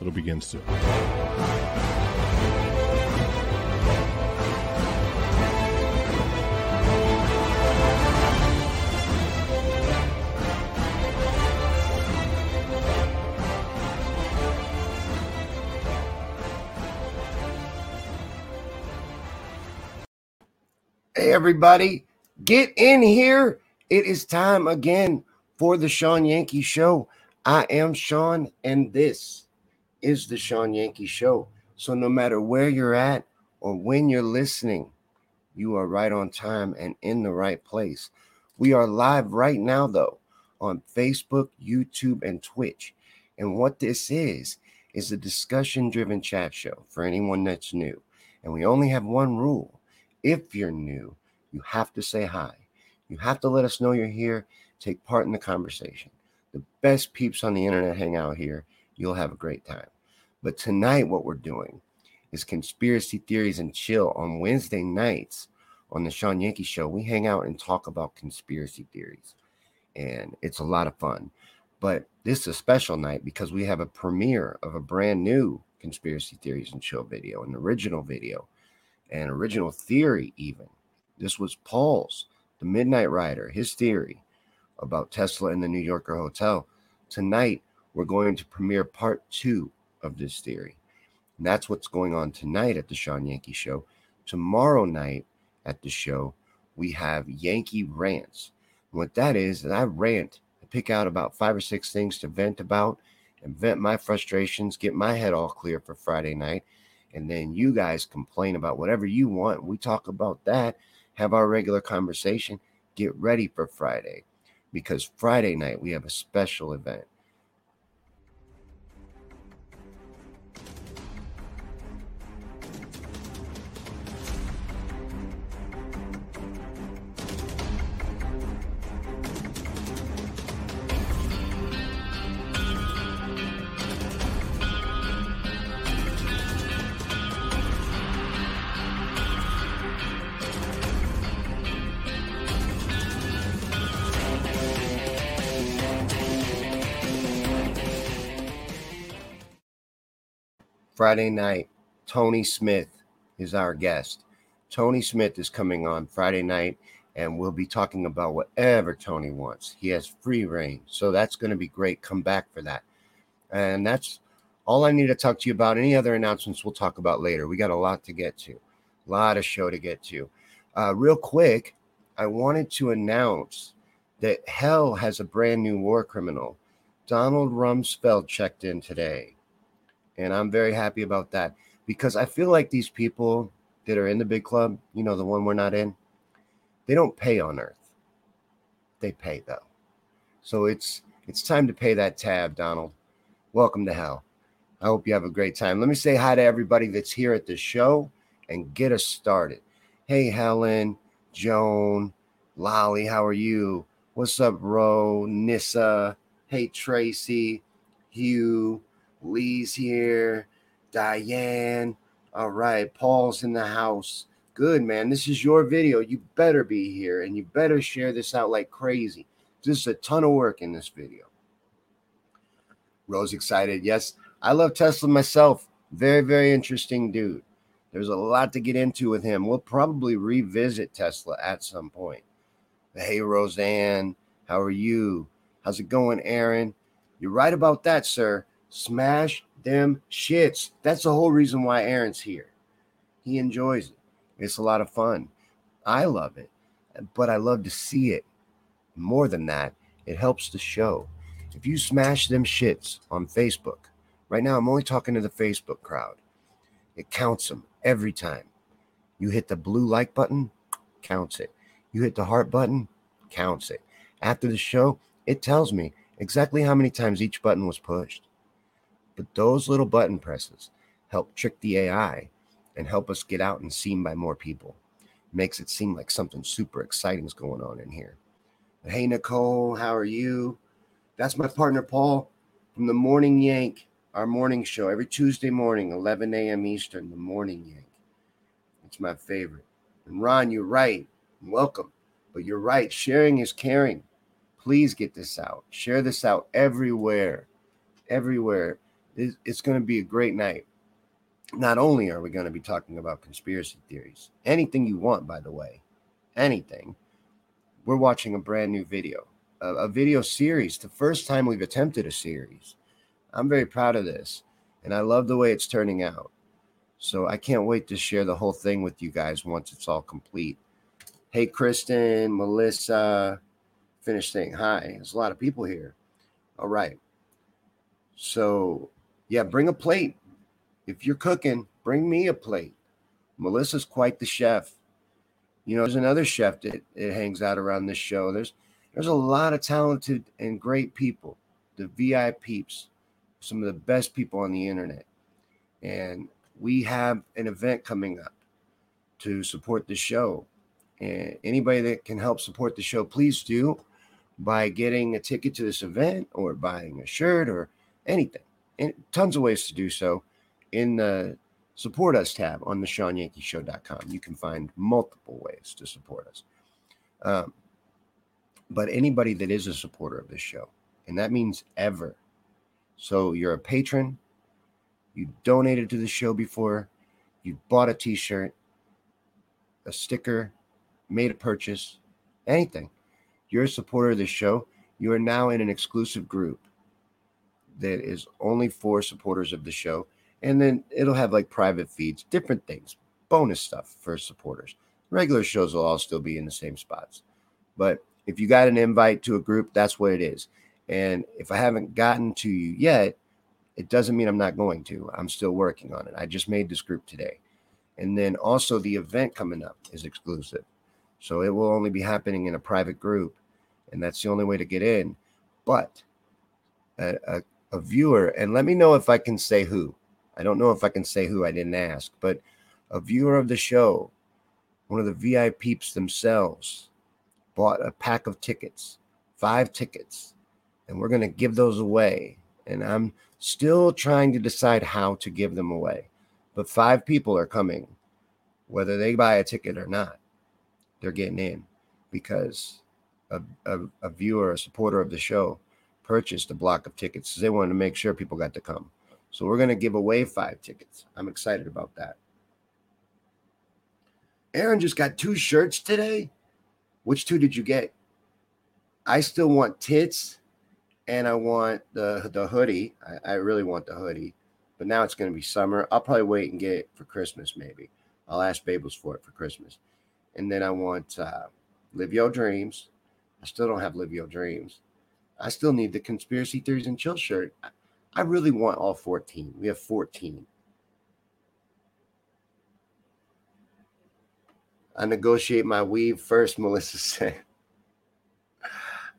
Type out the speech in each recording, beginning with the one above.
It'll begin soon. Hey, everybody, get in here. It is time again for the Shawn Yankey Show. I am Shawn, and this is the Shawn Yankey Show. So, no matter where you're at or when you're listening, you are right on time and in the right place. We are live right now, though, on Facebook, YouTube, and Twitch. And what this is, is a discussion driven chat show for anyone that's new. And we only have one rule if you're new, you have to say hi. You have to let us know you're here, take part in the conversation. The best peeps on the internet hang out here. You'll have a great time. But tonight, what we're doing is conspiracy theories and chill on Wednesday nights on the Shawn Yankey Show. We hang out and talk about conspiracy theories, and it's a lot of fun. But this is a special night because we have a premiere of a brand new conspiracy theories and chill video, an original video an original theory, even. This was Paul's, the Midnight Rider, his theory about Tesla in the New Yorker Hotel. Tonight, we're going to premiere part two of this theory. And that's what's going on tonight at the Shawn Yankey Show. Tomorrow night at the show, we have Yankey Rants. And what that is, is I rant, I pick out about five or six things to vent about and vent my frustrations, get my head all clear for Friday night and then you guys complain about whatever you want. We talk about that, have our regular conversation, get ready for Friday because Friday night we have a special event. Friday night, Tony Smith is our guest. Tony Smith is coming on Friday night, and we'll be talking about whatever Tony wants. He has free reign. So that's going to be great. Come back for that. And that's all I need to talk to you about. Any other announcements we'll talk about later. We got a lot to get to, a lot of show to get to. Uh, real quick, I wanted to announce that Hell has a brand new war criminal. Donald Rumsfeld checked in today. And I'm very happy about that because I feel like these people that are in the big club, you know, the one we're not in, they don't pay on earth. They pay though. So it's it's time to pay that tab, Donald. Welcome to hell. I hope you have a great time. Let me say hi to everybody that's here at the show and get us started. Hey, Helen, Joan, Lolly, how are you? What's up, Ro, Nissa? Hey, Tracy, Hugh, Lee's here. Diane. All right. Paul's in the house. Good, man. This is your video. You better be here and you better share this out like crazy. This is a ton of work in this video. Rose excited. Yes, I love Tesla myself. Very, very interesting dude. There's a lot to get into with him. We'll probably revisit Tesla at some point. Hey, Roseanne, how are you? How's it going, Aaron? You're right about that, sir. Smash them shits. That's the whole reason why Aaron's here. He enjoys it. It's a lot of fun. I love it, but I love to see it. More than that, it helps the show. If you smash them shits on Facebook, right now I'm only talking to the Facebook crowd. It counts them every time. You hit the blue like button, counts it. You hit the heart button, counts it. After the show, it tells me exactly how many times each button was pushed. But those little button presses help trick the AI and help us get out and seen by more people. Makes it seem like something super exciting is going on in here. Hey, Nicole, how are you? That's my partner, Paul, from the Morning Yank, our morning show every Tuesday morning, 11 a.m. Eastern, the Morning Yank. It's my favorite. And Ron, you're right. Welcome. But you're right. Sharing is caring. Please get this out. Share this out everywhere. Everywhere. It's going to be a great night not only are we going to be talking about conspiracy theories, anything you want, by the way, anything, we're watching a brand new video, a, a, video series, the first time we've attempted a series. I'm very proud of this, and I love the way it's turning out. So I can't wait to share the whole thing with you guys once it's all complete. Hey, Kristen, Melissa, finish saying hi. There's a lot of people here. All right. So, yeah, bring a plate if you're cooking, bring me a plate. Melissa's quite the chef. You know, there's another chef that it hangs out around this show. There's there's a lot of talented and great people, the VIPs, some of the best people on the internet. And we have an event coming up to support the show. And anybody that can help support the show, please do by getting a ticket to this event or buying a shirt or anything. And tons of ways to do so in the support us tab on the ShawnYankeyShow.com. You can find multiple ways to support us. Um, but anybody that is a supporter of this show, and that means ever. So you're a patron, you donated to the show before, you bought a t shirt, a sticker, made a purchase, anything. You're a supporter of this show. You are now in an exclusive group that is only for supporters of the show and then it'll have like private feeds, different things, bonus stuff for supporters. Regular shows will all still be in the same spots. But if you got an invite to a group, that's what it is. And if I haven't gotten to you yet, it doesn't mean I'm not going to. I'm still working on it. I just made this group today. And then also the event coming up is exclusive. So it will only be happening in a private group. And that's the only way to get in. But a, a, a viewer, and let me know if I can say who. I don't know if I can say who I didn't ask, but a viewer of the show, one of the VIPs themselves, bought a pack of tickets, five tickets, and we're going to give those away. And I'm still trying to decide how to give them away. But five people are coming, whether they buy a ticket or not. They're getting in because a, a, a viewer, a supporter of the show, purchased a block of tickets. They wanted to make sure people got to come. So we're going to give away five tickets. I'm excited about that. Aaron just got two shirts today. Which two did you get? I still want tits and I want the the hoodie. I, I really want the hoodie, but now it's going to be summer. I'll probably wait and get it for Christmas, maybe. I'll ask Babels for it for Christmas. And then I want uh, Live Your Dreams. I still don't have Live Your Dreams. I still need the Conspiracy Theories and Chill shirt. I really want all 14. We have 14. I negotiate my weave first, Melissa said.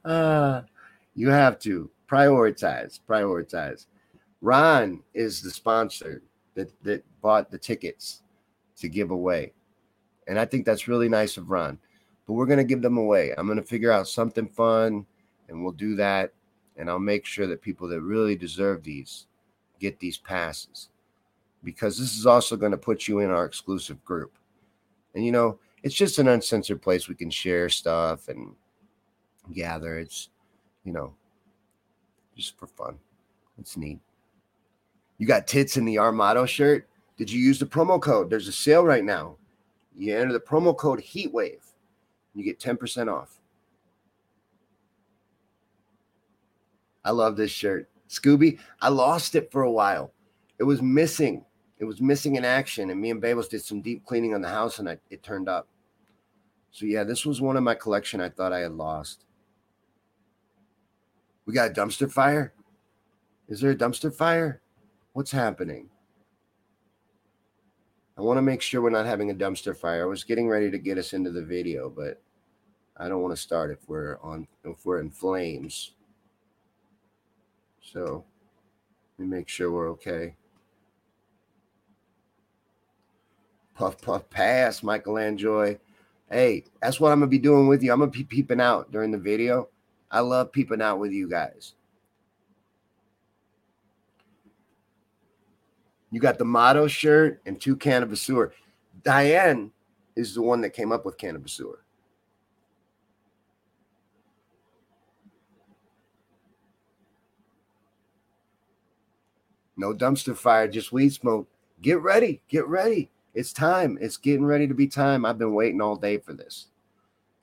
Uh, you have to prioritize, prioritize. Ron is the sponsor that, that bought the tickets to give away. And I think that's really nice of Ron. But we're going to give them away. I'm going to figure out something fun and we'll do that and I'll make sure that people that really deserve these get these passes because this is also going to put you in our exclusive group. And you know, it's just an uncensored place we can share stuff and gather. It's, you know, just for fun. It's neat. You got tits in the Armado shirt? Did you use the promo code? There's a sale right now. You enter the promo code Heatwave, you get 10% off. I love this shirt. Scooby, I lost it for a while. It was missing. It was missing in action. And me and Babels did some deep cleaning on the house and I, it turned up. So, yeah, this was one of my collection I thought I had lost. We got a dumpster fire? Is there a dumpster fire? What's happening? I want to make sure we're not having a dumpster fire. I was getting ready to get us into the video, but I don't want to start if we're on if we're in flames. So let me make sure we're okay. Puff puff pass, Michael Michelangelo. Hey, that's what I'm gonna be doing with you. I'm gonna be peeping out during the video. I love peeping out with you guys. You got the motto shirt and two Cannabiseur. Diane is the one that came up with Cannabiseur. No dumpster fire, just weed smoke. Get ready. Get ready. It's time. It's getting ready to be time. I've been waiting all day for this.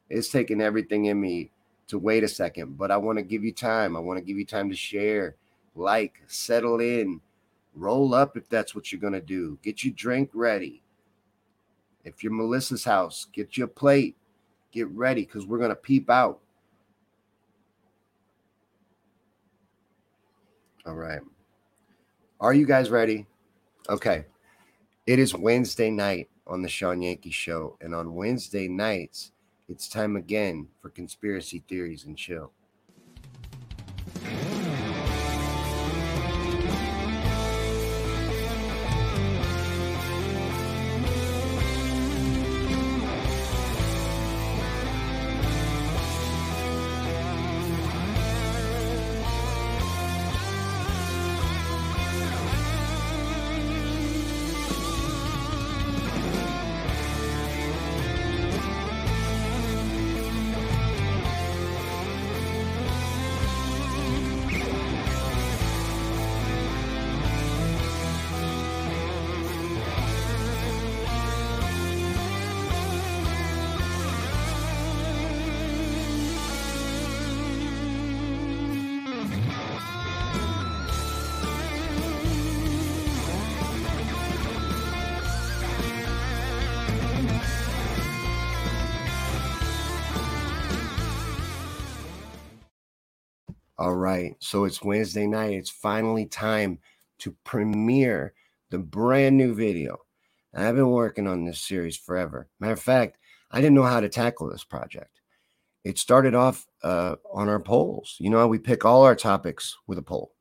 It's taking everything in me to wait a second, but I want to give you time. I want to give you time to share, like, settle in, roll up if that's what you're going to do. Get your drink ready. If you're Melissa's house, get your plate. Get ready because we're going to peep out. All right. Are you guys ready? Okay. It is Wednesday night on the Shawn Yankey Show. And on Wednesday nights, it's time again for conspiracy theories and chill. Right. So it's Wednesday night. It's finally time to premiere the brand new video. I've been working on this series forever. Matter of fact, I didn't know how to tackle this project. It started off uh, on our polls. You know, how we pick all our topics with a poll.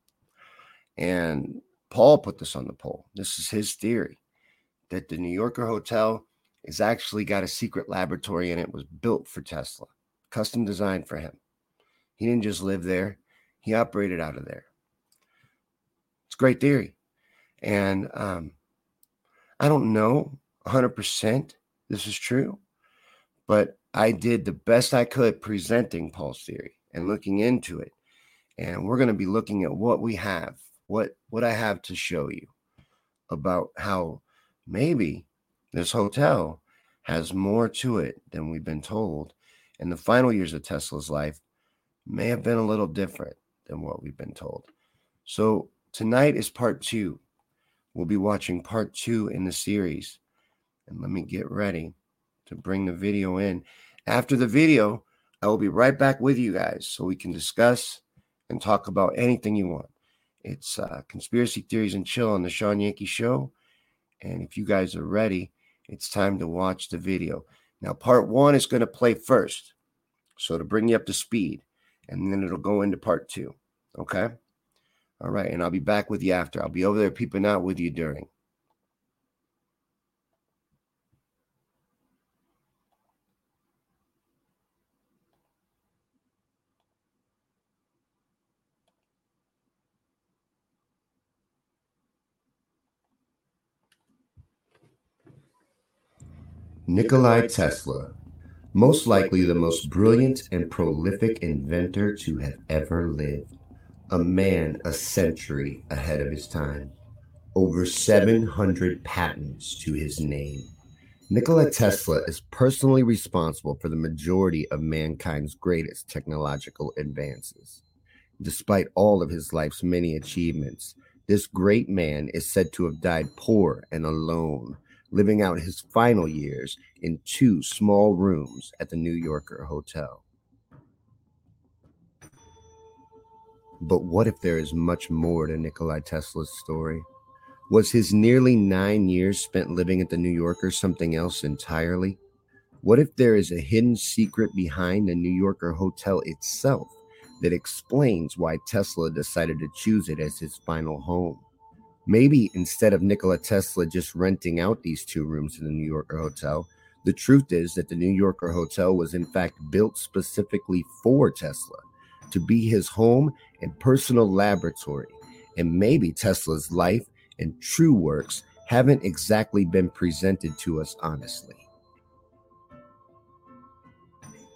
And Paul put this on the poll. This is his theory that the New Yorker Hotel is actually got a secret laboratory and it was built for Tesla, custom designed for him. He didn't just live there, he operated out of there. It's great theory. And um, I don't know 100% this is true, but I did the best I could presenting Paul's theory and looking into it. And we're going to be looking at what we have, what what I have to show you about how maybe this hotel has more to it than we've been told. And the final years of Tesla's life may have been a little different than what we've been told. So tonight is part two. We'll be watching part two in the series. And let me get ready to bring the video in. After the video, I will be right back with you guys so we can discuss and talk about anything you want. It's uh, Conspiracy Theories and Chill on the Shawn Yankey Show. And if you guys are ready, it's time to watch the video. Now, part one is going to play first. So to bring you up to speed, and then it'll go into part two. Okay. All right. And I'll be back with you after. I'll be over there peeping out with you during. Nikolai Tesla most likely the most brilliant and prolific inventor to have ever lived, a man a century ahead of his time, over 700 patents to his name. Nikola Tesla is personally responsible for the majority of mankind's greatest technological advances. Despite all of his life's many achievements, this great man is said to have died poor and alone living out his final years in two small rooms at the New Yorker Hotel. But what if there is much more to Nikolai Tesla's story? Was his nearly nine years spent living at the New Yorker something else entirely? What if there is a hidden secret behind the New Yorker Hotel itself that explains why Tesla decided to choose it as his final home? Maybe instead of Nikola Tesla just renting out these two rooms in the New Yorker Hotel, the truth is that the New Yorker Hotel was in fact built specifically for Tesla to be his home and personal laboratory. And maybe Tesla's life and true works haven't exactly been presented to us honestly.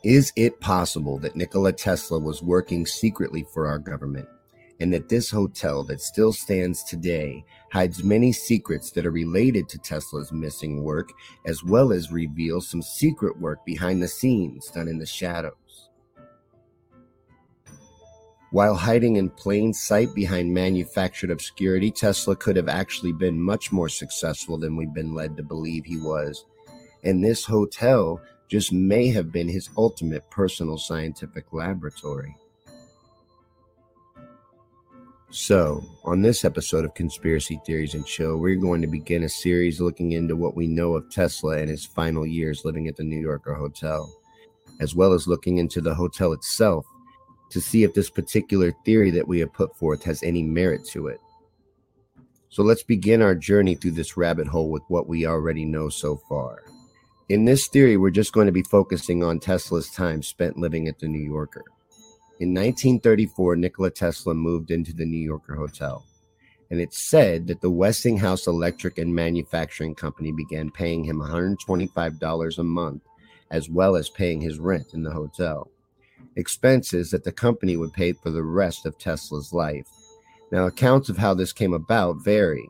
Is it possible that Nikola Tesla was working secretly for our government and that this hotel that still stands today hides many secrets that are related to Tesla's missing work, as well as reveals some secret work behind the scenes done in the shadows. While hiding in plain sight behind manufactured obscurity, Tesla could have actually been much more successful than we've been led to believe he was. And this hotel just may have been his ultimate personal scientific laboratory. So, on this episode of Conspiracy Theories and Chill, we're going to begin a series looking into what we know of Tesla and his final years living at the New Yorker Hotel, as well as looking into the hotel itself to see if this particular theory that we have put forth has any merit to it. So, let's begin our journey through this rabbit hole with what we already know so far. In this theory, we're just going to be focusing on Tesla's time spent living at the New Yorker. In 1934, Nikola Tesla moved into the New Yorker Hotel, and it's said that the Westinghouse Electric and Manufacturing Company began paying him $125 a month, as well as paying his rent in the hotel. Expenses that the company would pay for the rest of Tesla's life. Now, accounts of how this came about vary.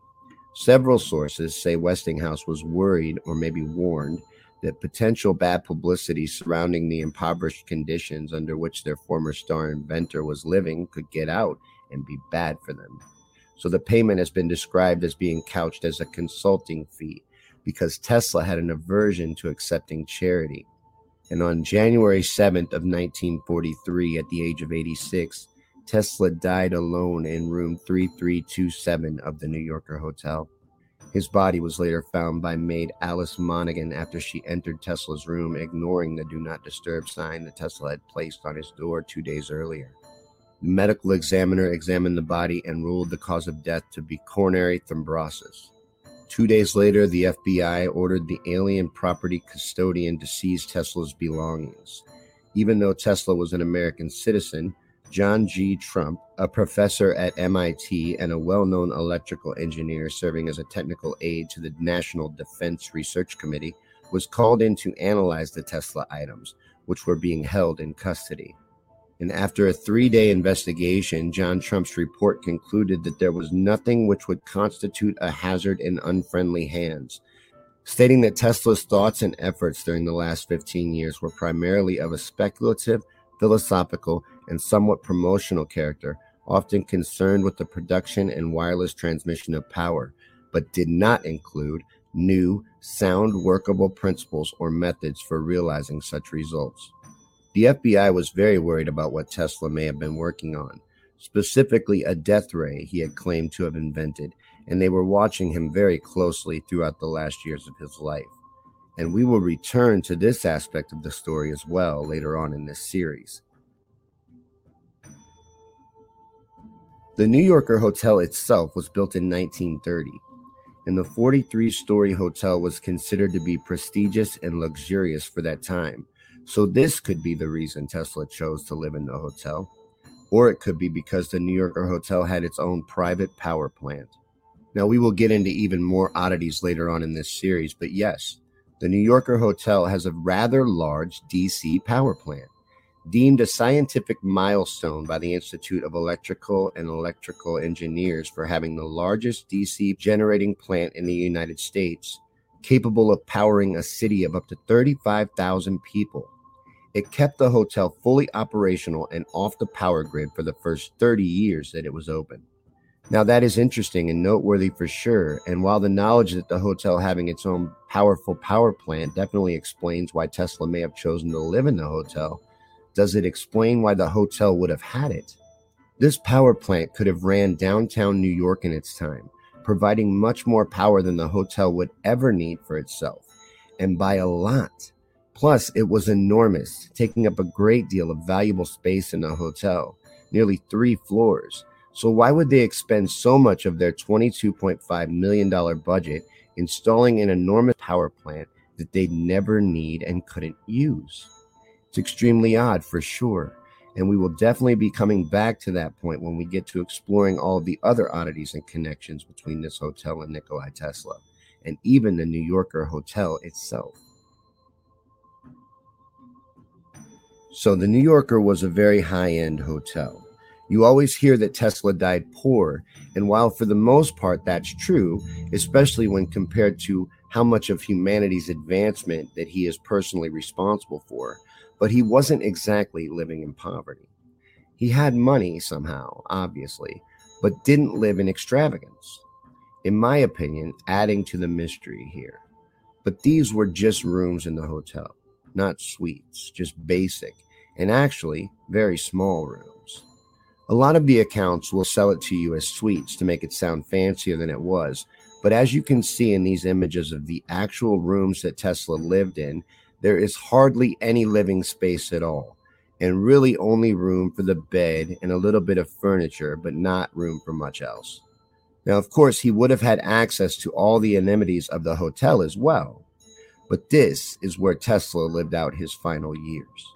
Several sources say Westinghouse was worried or maybe warned that potential bad publicity surrounding the impoverished conditions under which their former star inventor was living could get out and be bad for them. So the payment has been described as being couched as a consulting fee because Tesla had an aversion to accepting charity. And on January 7th of 1943 at the age of 86, Tesla died alone in room 3327 of the New Yorker Hotel. His body was later found by maid Alice Monaghan after she entered Tesla's room, ignoring the do not disturb sign that Tesla had placed on his door two days earlier. The medical examiner examined the body and ruled the cause of death to be coronary thrombosis. Two days later, the FBI ordered the alien property custodian to seize Tesla's belongings. Even though Tesla was an American citizen, John G. Trump, a professor at MIT and a well known electrical engineer serving as a technical aide to the National Defense Research Committee, was called in to analyze the Tesla items, which were being held in custody. And after a three day investigation, John Trump's report concluded that there was nothing which would constitute a hazard in unfriendly hands, stating that Tesla's thoughts and efforts during the last 15 years were primarily of a speculative, philosophical, and somewhat promotional character, often concerned with the production and wireless transmission of power, but did not include new, sound, workable principles or methods for realizing such results. The FBI was very worried about what Tesla may have been working on, specifically a death ray he had claimed to have invented, and they were watching him very closely throughout the last years of his life. And we will return to this aspect of the story as well later on in this series. The New Yorker Hotel itself was built in 1930, and the 43 story hotel was considered to be prestigious and luxurious for that time. So, this could be the reason Tesla chose to live in the hotel, or it could be because the New Yorker Hotel had its own private power plant. Now, we will get into even more oddities later on in this series, but yes, the New Yorker Hotel has a rather large DC power plant, deemed a scientific milestone by the Institute of Electrical and Electrical Engineers for having the largest DC generating plant in the United States, capable of powering a city of up to 35,000 people. It kept the hotel fully operational and off the power grid for the first 30 years that it was open. Now, that is interesting and noteworthy for sure. And while the knowledge that the hotel having its own powerful power plant definitely explains why Tesla may have chosen to live in the hotel, does it explain why the hotel would have had it? This power plant could have ran downtown New York in its time, providing much more power than the hotel would ever need for itself, and by a lot. Plus, it was enormous, taking up a great deal of valuable space in the hotel, nearly three floors so, why would they expend so much of their $22.5 million budget installing an enormous power plant that they'd never need and couldn't use? It's extremely odd for sure. And we will definitely be coming back to that point when we get to exploring all the other oddities and connections between this hotel and Nikolai Tesla, and even the New Yorker hotel itself. So, the New Yorker was a very high end hotel you always hear that Tesla died poor, and while for the most part that's true, especially when compared to how much of humanity's advancement that he is personally responsible for, but he wasn't exactly living in poverty. He had money somehow, obviously, but didn't live in extravagance. In my opinion, adding to the mystery here. But these were just rooms in the hotel, not suites, just basic, and actually very small rooms. A lot of the accounts will sell it to you as suites to make it sound fancier than it was. But as you can see in these images of the actual rooms that Tesla lived in, there is hardly any living space at all, and really only room for the bed and a little bit of furniture, but not room for much else. Now, of course, he would have had access to all the amenities of the hotel as well, but this is where Tesla lived out his final years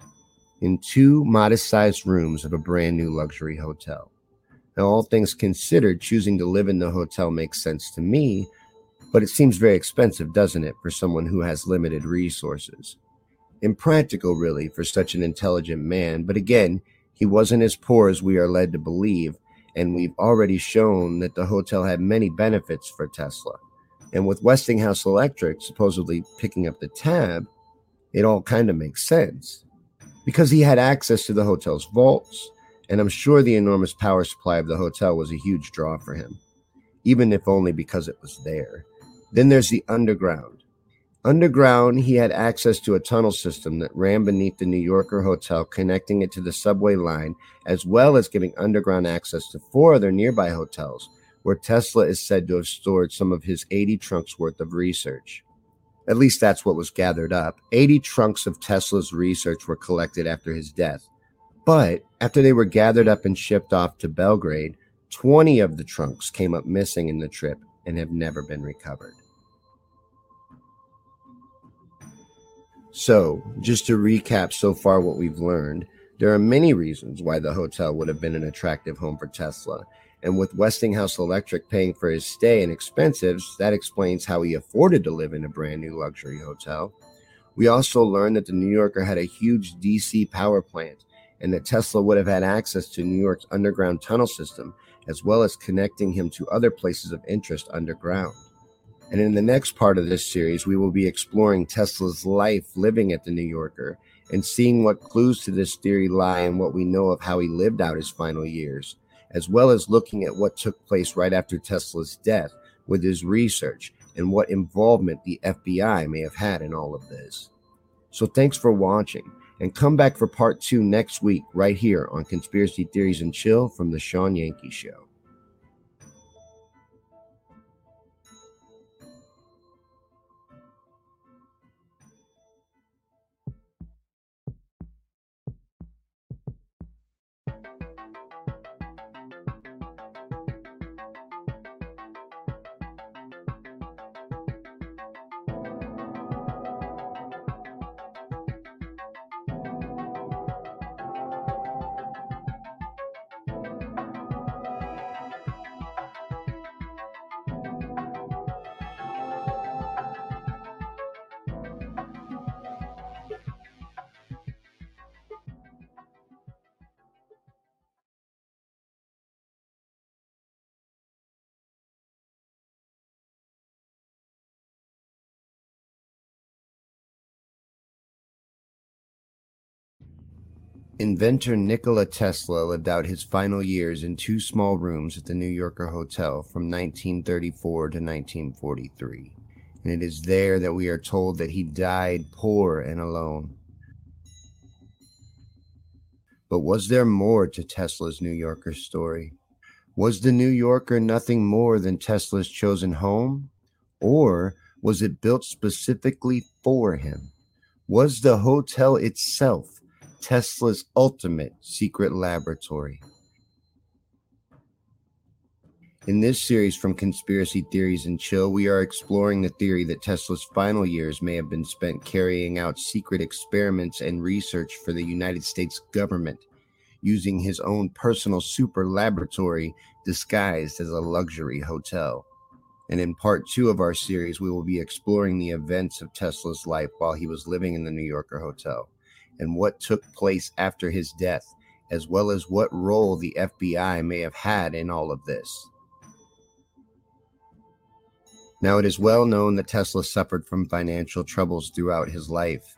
in two modest sized rooms of a brand new luxury hotel. Now, all things considered, choosing to live in the hotel makes sense to me, but it seems very expensive, doesn't it, for someone who has limited resources? Impractical, really, for such an intelligent man, but again, he wasn't as poor as we are led to believe, and we've already shown that the hotel had many benefits for Tesla. And with Westinghouse Electric supposedly picking up the tab, it all kind of makes sense because he had access to the hotel's vaults, and I'm sure the enormous power supply of the hotel was a huge draw for him, even if only because it was there. Then there's the underground. Underground, he had access to a tunnel system that ran beneath the New Yorker Hotel, connecting it to the subway line, as well as giving underground access to four other nearby hotels, where Tesla is said to have stored some of his 80 trunks worth of research. At least that's what was gathered up. 80 trunks of Tesla's research were collected after his death. But after they were gathered up and shipped off to Belgrade, 20 of the trunks came up missing in the trip and have never been recovered. So, just to recap so far what we've learned, there are many reasons why the hotel would have been an attractive home for Tesla, and with Westinghouse Electric paying for his stay and expenses, that explains how he afforded to live in a brand new luxury hotel. We also learned that the New Yorker had a huge DC power plant and that Tesla would have had access to New York's underground tunnel system, as well as connecting him to other places of interest underground. And in the next part of this series, we will be exploring Tesla's life living at the New Yorker and seeing what clues to this theory lie in what we know of how he lived out his final years as well as looking at what took place right after Tesla's death with his research and what involvement the FBI may have had in all of this. So thanks for watching and come back for part two next week right here on Conspiracy Theories and Chill from the Shawn Yankey Show. Inventor Nikola Tesla lived out his final years in two small rooms at the New Yorker Hotel from 1934 to 1943. And it is there that we are told that he died poor and alone. But was there more to Tesla's New Yorker story? Was the New Yorker nothing more than Tesla's chosen home? Or was it built specifically for him? Was the hotel itself Tesla's ultimate secret laboratory. In this series from Conspiracy Theories and Chill, we are exploring the theory that Tesla's final years may have been spent carrying out secret experiments and research for the United States government, using his own personal super laboratory disguised as a luxury hotel. And in part two of our series, we will be exploring the events of Tesla's life while he was living in the New Yorker Hotel and what took place after his death, as well as what role the FBI may have had in all of this. Now, it is well known that Tesla suffered from financial troubles throughout his life.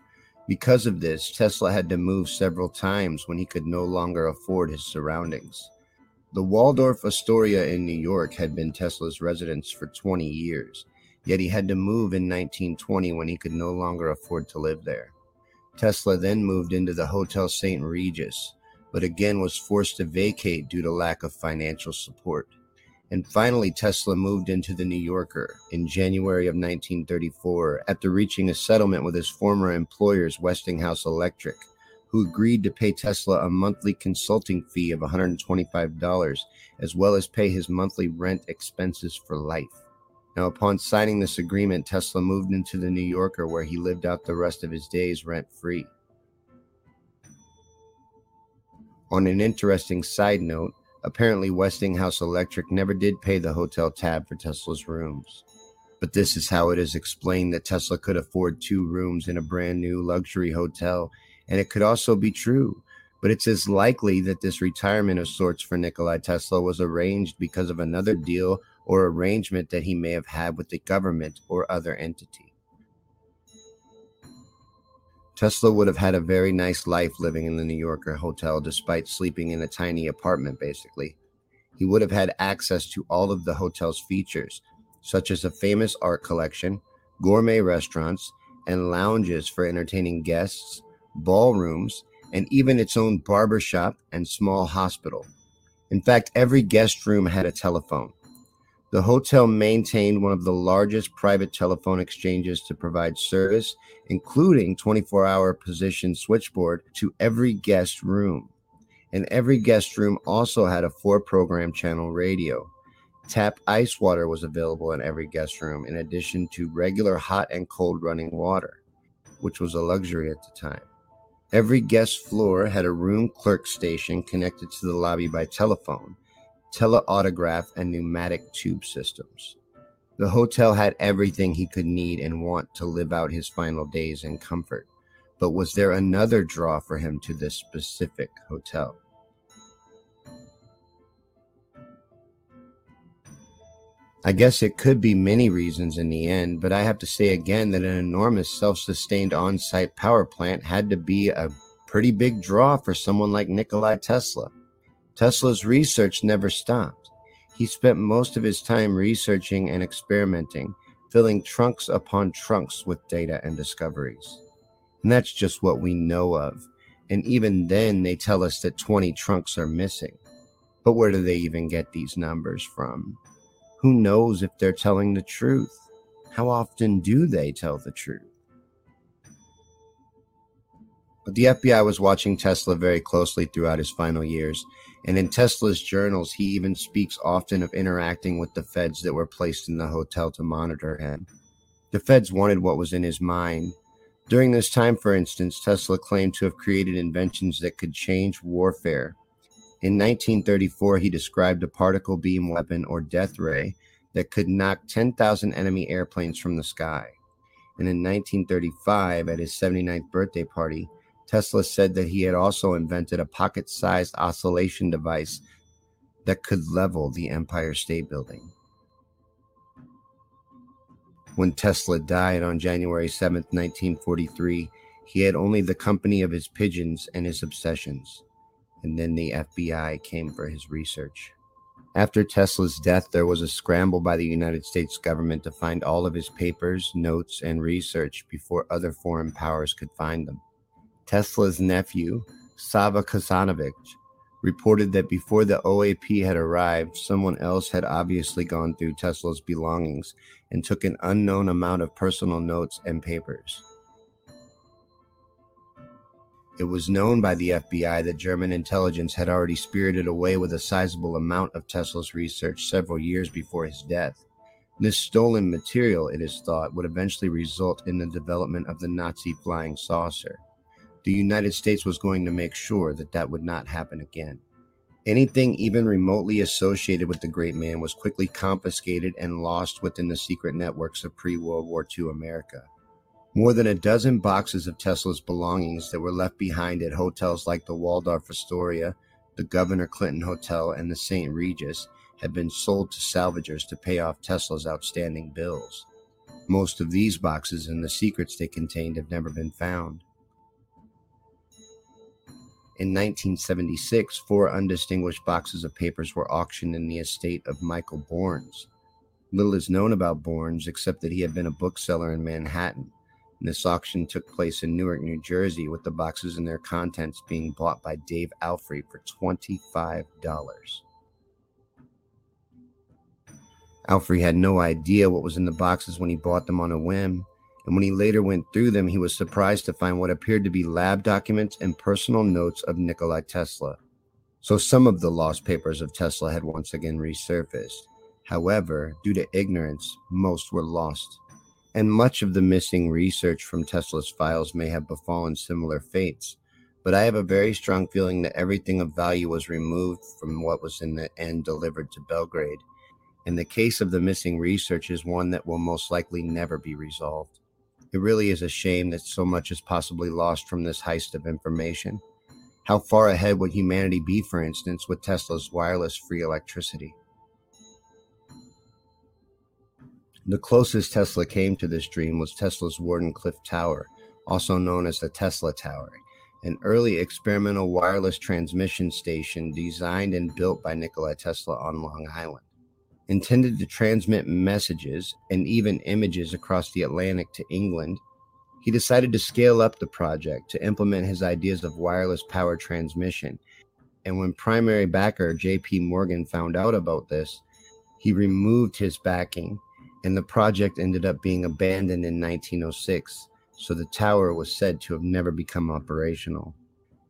Because of this, Tesla had to move several times when he could no longer afford his surroundings. The Waldorf Astoria in New York had been Tesla's residence for 20 years, yet he had to move in 1920 when he could no longer afford to live there. Tesla then moved into the Hotel St. Regis, but again was forced to vacate due to lack of financial support. And finally, Tesla moved into the New Yorker in January of 1934 after reaching a settlement with his former employers, Westinghouse Electric, who agreed to pay Tesla a monthly consulting fee of $125, as well as pay his monthly rent expenses for life. Now, upon signing this agreement, Tesla moved into the New Yorker where he lived out the rest of his days rent free. On an interesting side note, apparently Westinghouse Electric never did pay the hotel tab for Tesla's rooms. But this is how it is explained that Tesla could afford two rooms in a brand new luxury hotel, and it could also be true. But it's as likely that this retirement of sorts for Nikolai Tesla was arranged because of another deal or arrangement that he may have had with the government or other entity. Tesla would have had a very nice life living in the New Yorker hotel despite sleeping in a tiny apartment, basically. He would have had access to all of the hotel's features, such as a famous art collection, gourmet restaurants, and lounges for entertaining guests, ballrooms, and even its own barber shop and small hospital. In fact, every guest room had a telephone, the hotel maintained one of the largest private telephone exchanges to provide service, including 24 hour position switchboard to every guest room. And every guest room also had a four program channel radio. Tap ice water was available in every guest room, in addition to regular hot and cold running water, which was a luxury at the time. Every guest floor had a room clerk station connected to the lobby by telephone teleautograph, and pneumatic tube systems. The hotel had everything he could need and want to live out his final days in comfort. But was there another draw for him to this specific hotel? I guess it could be many reasons in the end, but I have to say again that an enormous self sustained on site power plant had to be a pretty big draw for someone like Nikolai Tesla. Tesla's research never stopped. He spent most of his time researching and experimenting, filling trunks upon trunks with data and discoveries. And that's just what we know of. And even then, they tell us that 20 trunks are missing. But where do they even get these numbers from? Who knows if they're telling the truth? How often do they tell the truth? But the FBI was watching Tesla very closely throughout his final years, and in Tesla's journals, he even speaks often of interacting with the feds that were placed in the hotel to monitor him. The feds wanted what was in his mind. During this time, for instance, Tesla claimed to have created inventions that could change warfare. In 1934, he described a particle beam weapon or death ray that could knock 10,000 enemy airplanes from the sky. And in 1935, at his 79th birthday party, Tesla said that he had also invented a pocket sized oscillation device that could level the Empire State Building. When Tesla died on January 7, 1943, He had only the company of his pigeons and his obsessions. And then the FBI came for his research. After Tesla's death, there was a scramble by the United States government to find all of his papers, notes, and research before other foreign powers could find them. Tesla's nephew, Sava Kosanovich, reported that before the OAP had arrived, someone else had obviously gone through Tesla's belongings and took an unknown amount of personal notes and papers. It was known by the FBI that German intelligence had already spirited away with a sizable amount of Tesla's research several years before his death. This stolen material, it is thought, would eventually result in the development of the Nazi flying saucer the United States was going to make sure that that would not happen again. Anything even remotely associated with the great man was quickly confiscated and lost within the secret networks of pre World War II America. More than a dozen boxes of Tesla's belongings that were left behind at hotels like the Waldorf Astoria, the Governor Clinton Hotel, and the St. Regis had been sold to salvagers to pay off Tesla's outstanding bills. Most of these boxes and the secrets they contained have never been found. In 1976, four undistinguished boxes of papers were auctioned in the estate of Michael Borns. Little is known about Borns except that he had been a bookseller in Manhattan. And this auction took place in Newark, New Jersey, with the boxes and their contents being bought by Dave Alfrey for $25. Alfrey had no idea what was in the boxes when he bought them on a whim and when he later went through them, he was surprised to find what appeared to be lab documents and personal notes of Nikola Tesla. So some of the lost papers of Tesla had once again resurfaced. However, due to ignorance, most were lost. And much of the missing research from Tesla's files may have befallen similar fates. But I have a very strong feeling that everything of value was removed from what was in the end delivered to Belgrade. And the case of the missing research is one that will most likely never be resolved. It really is a shame that so much is possibly lost from this heist of information. How far ahead would humanity be, for instance, with Tesla's wireless free electricity? The closest Tesla came to this dream was Tesla's Wardenclyffe Tower, also known as the Tesla Tower, an early experimental wireless transmission station designed and built by Nikola Tesla on Long Island intended to transmit messages and even images across the Atlantic to England, he decided to scale up the project to implement his ideas of wireless power transmission. And when primary backer JP Morgan found out about this, he removed his backing, and the project ended up being abandoned in 1906. So the tower was said to have never become operational.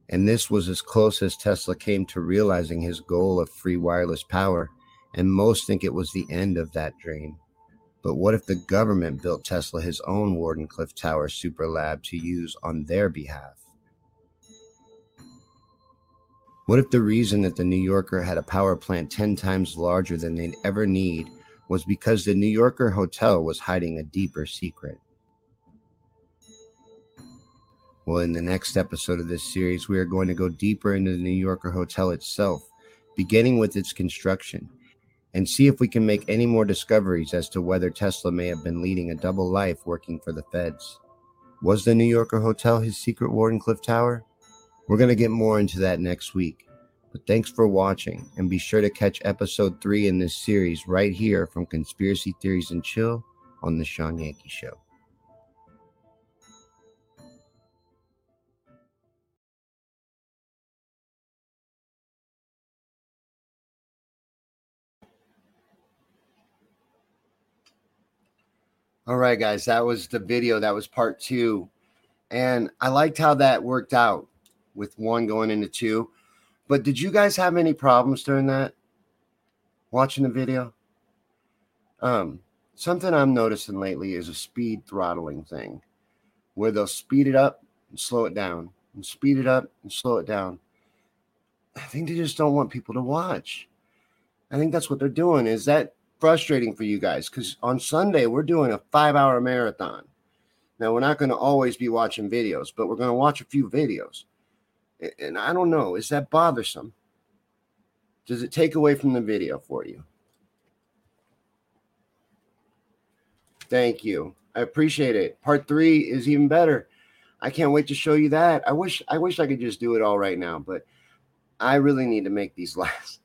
And this was as close as Tesla came to realizing his goal of free wireless power and most think it was the end of that dream. But what if the government built Tesla his own Wardenclyffe Tower super lab to use on their behalf? What if the reason that the New Yorker had a power plant 10 times larger than they'd ever need was because the New Yorker hotel was hiding a deeper secret? Well, in the next episode of this series, we are going to go deeper into the New Yorker hotel itself, beginning with its construction and see if we can make any more discoveries as to whether Tesla may have been leading a double life working for the feds. Was the New Yorker hotel his secret Wardenclyffe Tower? We're going to get more into that next week. But thanks for watching, and be sure to catch episode 3 in this series right here from Conspiracy Theories and Chill on The Shawn Yankey Show. All right, guys, that was the video. That was part two. And I liked how that worked out with one going into two. But did you guys have any problems during that? Watching the video? Um, something I'm noticing lately is a speed throttling thing where they'll speed it up and slow it down and speed it up and slow it down. I think they just don't want people to watch. I think that's what they're doing. Is that frustrating for you guys because on Sunday we're doing a five hour marathon. Now we're not going to always be watching videos, but we're going to watch a few videos. And I don't know, is that bothersome? Does it take away from the video for you? Thank you. I appreciate it. Part three is even better. I can't wait to show you that. I wish I wish I could just do it all right now, but I really need to make these last.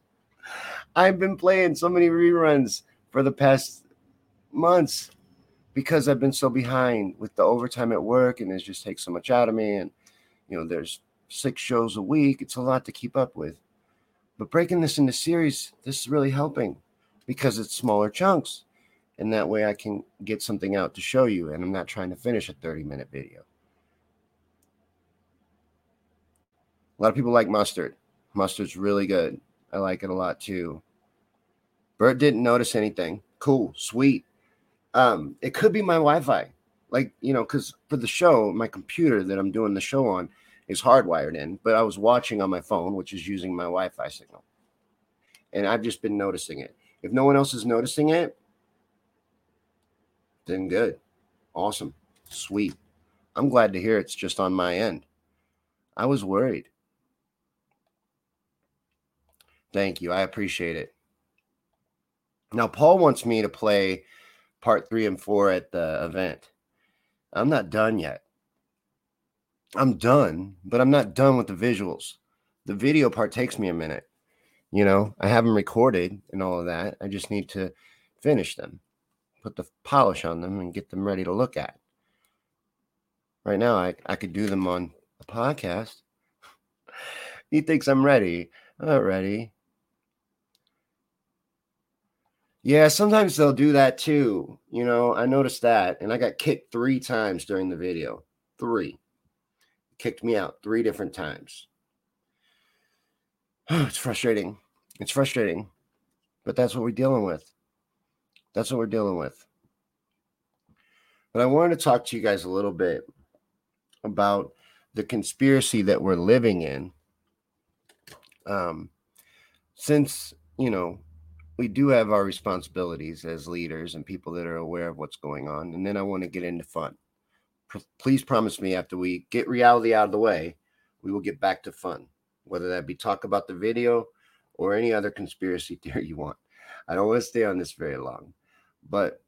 I've been playing so many reruns for the past months because I've been so behind with the overtime at work and it just takes so much out of me. And, you know, there's six shows a week. It's a lot to keep up with. But breaking this into series, this is really helping because it's smaller chunks. And that way I can get something out to show you. And I'm not trying to finish a 30 minute video. A lot of people like mustard. Mustard's really good. I like it a lot too. Bert didn't notice anything. Cool, sweet. Um, it could be my Wi-Fi, like you know, because for the show, my computer that I'm doing the show on is hardwired in, but I was watching on my phone, which is using my Wi-Fi signal, and I've just been noticing it. If no one else is noticing it, then good, awesome, sweet. I'm glad to hear it's just on my end. I was worried. Thank you. I appreciate it. Now, Paul wants me to play part three and four at the event. I'm not done yet. I'm done, but I'm not done with the visuals. The video part takes me a minute. You know, I have them recorded and all of that. I just need to finish them, put the polish on them, and get them ready to look at. Right now, I, I could do them on a podcast. he thinks I'm ready. I'm not ready. Yeah, sometimes they'll do that too. You know, I noticed that. And I got kicked three times during the video. Three. Kicked me out three different times. it's frustrating. It's frustrating. But that's what we're dealing with. That's what we're dealing with. But I wanted to talk to you guys a little bit about the conspiracy that we're living in. Um, since, you know, we do have our responsibilities as leaders and people that are aware of what's going on. And then I want to get into fun. P- please promise me after we get reality out of the way, we will get back to fun, whether that be talk about the video or any other conspiracy theory you want. I don't want to stay on this very long, but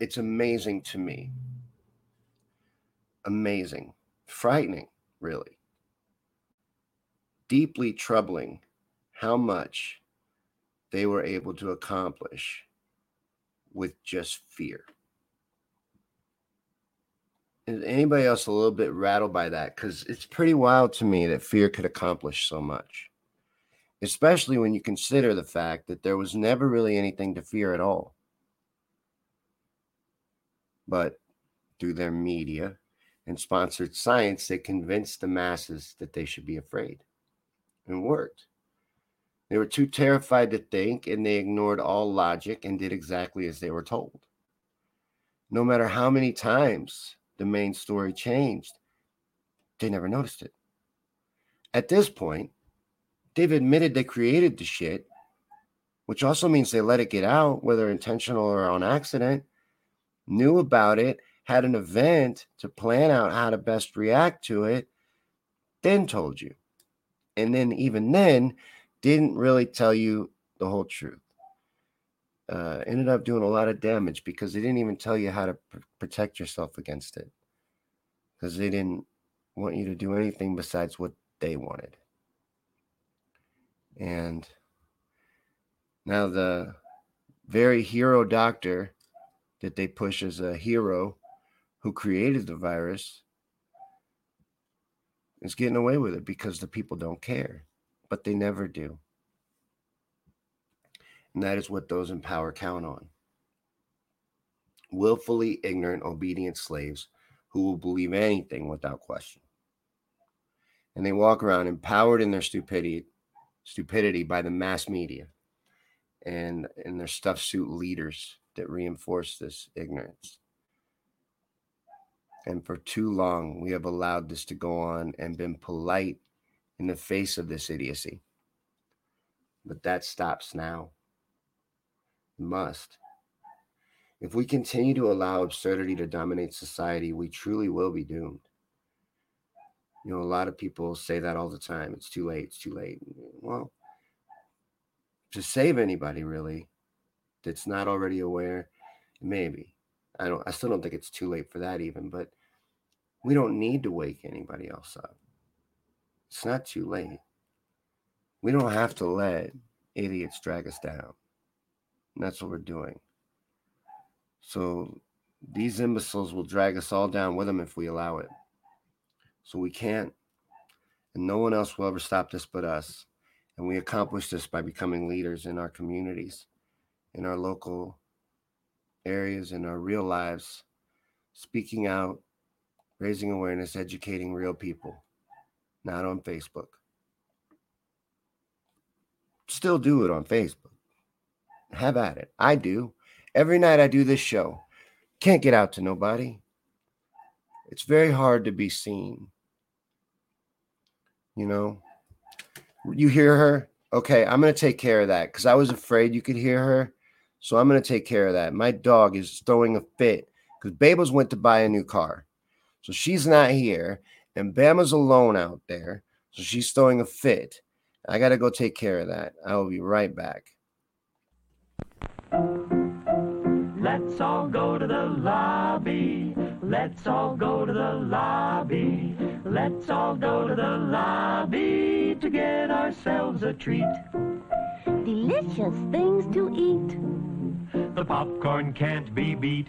it's amazing to me. Amazing, frightening, really. Deeply troubling how much they were able to accomplish with just fear. Is anybody else a little bit rattled by that? Because it's pretty wild to me that fear could accomplish so much, especially when you consider the fact that there was never really anything to fear at all. But through their media and sponsored science, they convinced the masses that they should be afraid and worked. They were too terrified to think, and they ignored all logic and did exactly as they were told. No matter how many times the main story changed, they never noticed it. At this point, they've admitted they created the shit, which also means they let it get out, whether intentional or on accident, knew about it, had an event to plan out how to best react to it, then told you. And then, even then, didn't really tell you the whole truth. Uh, ended up doing a lot of damage because they didn't even tell you how to pr- protect yourself against it because they didn't want you to do anything besides what they wanted. And now the very hero doctor that they push as a hero who created the virus is getting away with it because the people don't care but they never do. And that is what those in power count on. Willfully ignorant, obedient slaves who will believe anything without question. And they walk around empowered in their stupidity, stupidity by the mass media and, and their stuffed suit leaders that reinforce this ignorance. And for too long, we have allowed this to go on and been polite in the face of this idiocy. But that stops now. It must. If we continue to allow absurdity to dominate society, we truly will be doomed. You know, a lot of people say that all the time. It's too late. It's too late. Well, to save anybody really that's not already aware, maybe. I don't I still don't think it's too late for that even, but We don't need to wake anybody else up. It's not too late. We don't have to let idiots drag us down. And that's what we're doing. So these imbeciles will drag us all down with them if we allow it. So we can't. And no one else will ever stop this but us. And we accomplish this by becoming leaders in our communities, in our local areas, in our real lives, speaking out, raising awareness, educating real people, not on Facebook. Still do it on Facebook. Have at it. I do. Every night I do this show. Can't get out to nobody. It's very hard to be seen. You know, you hear her? Okay, I'm going to take care of that because I was afraid you could hear her. So I'm going to take care of that. My dog is throwing a fit because Babels went to buy a new car. So she's not here, and Bama's alone out there. So she's throwing a fit. I got to go take care of that. I will be right back. Let's all go to the lobby. Let's all go to the lobby. Let's all go to the lobby to get ourselves a treat. Delicious things to eat. The popcorn can't be beat.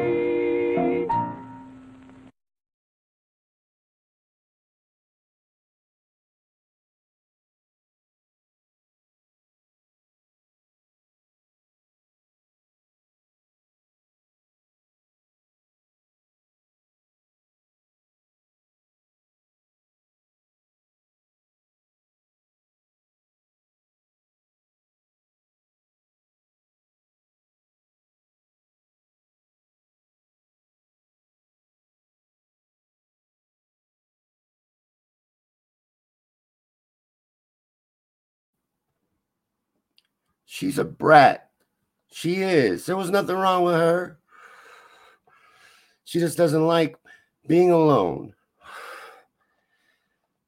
She's a brat. She is. There was nothing wrong with her. She just doesn't like being alone.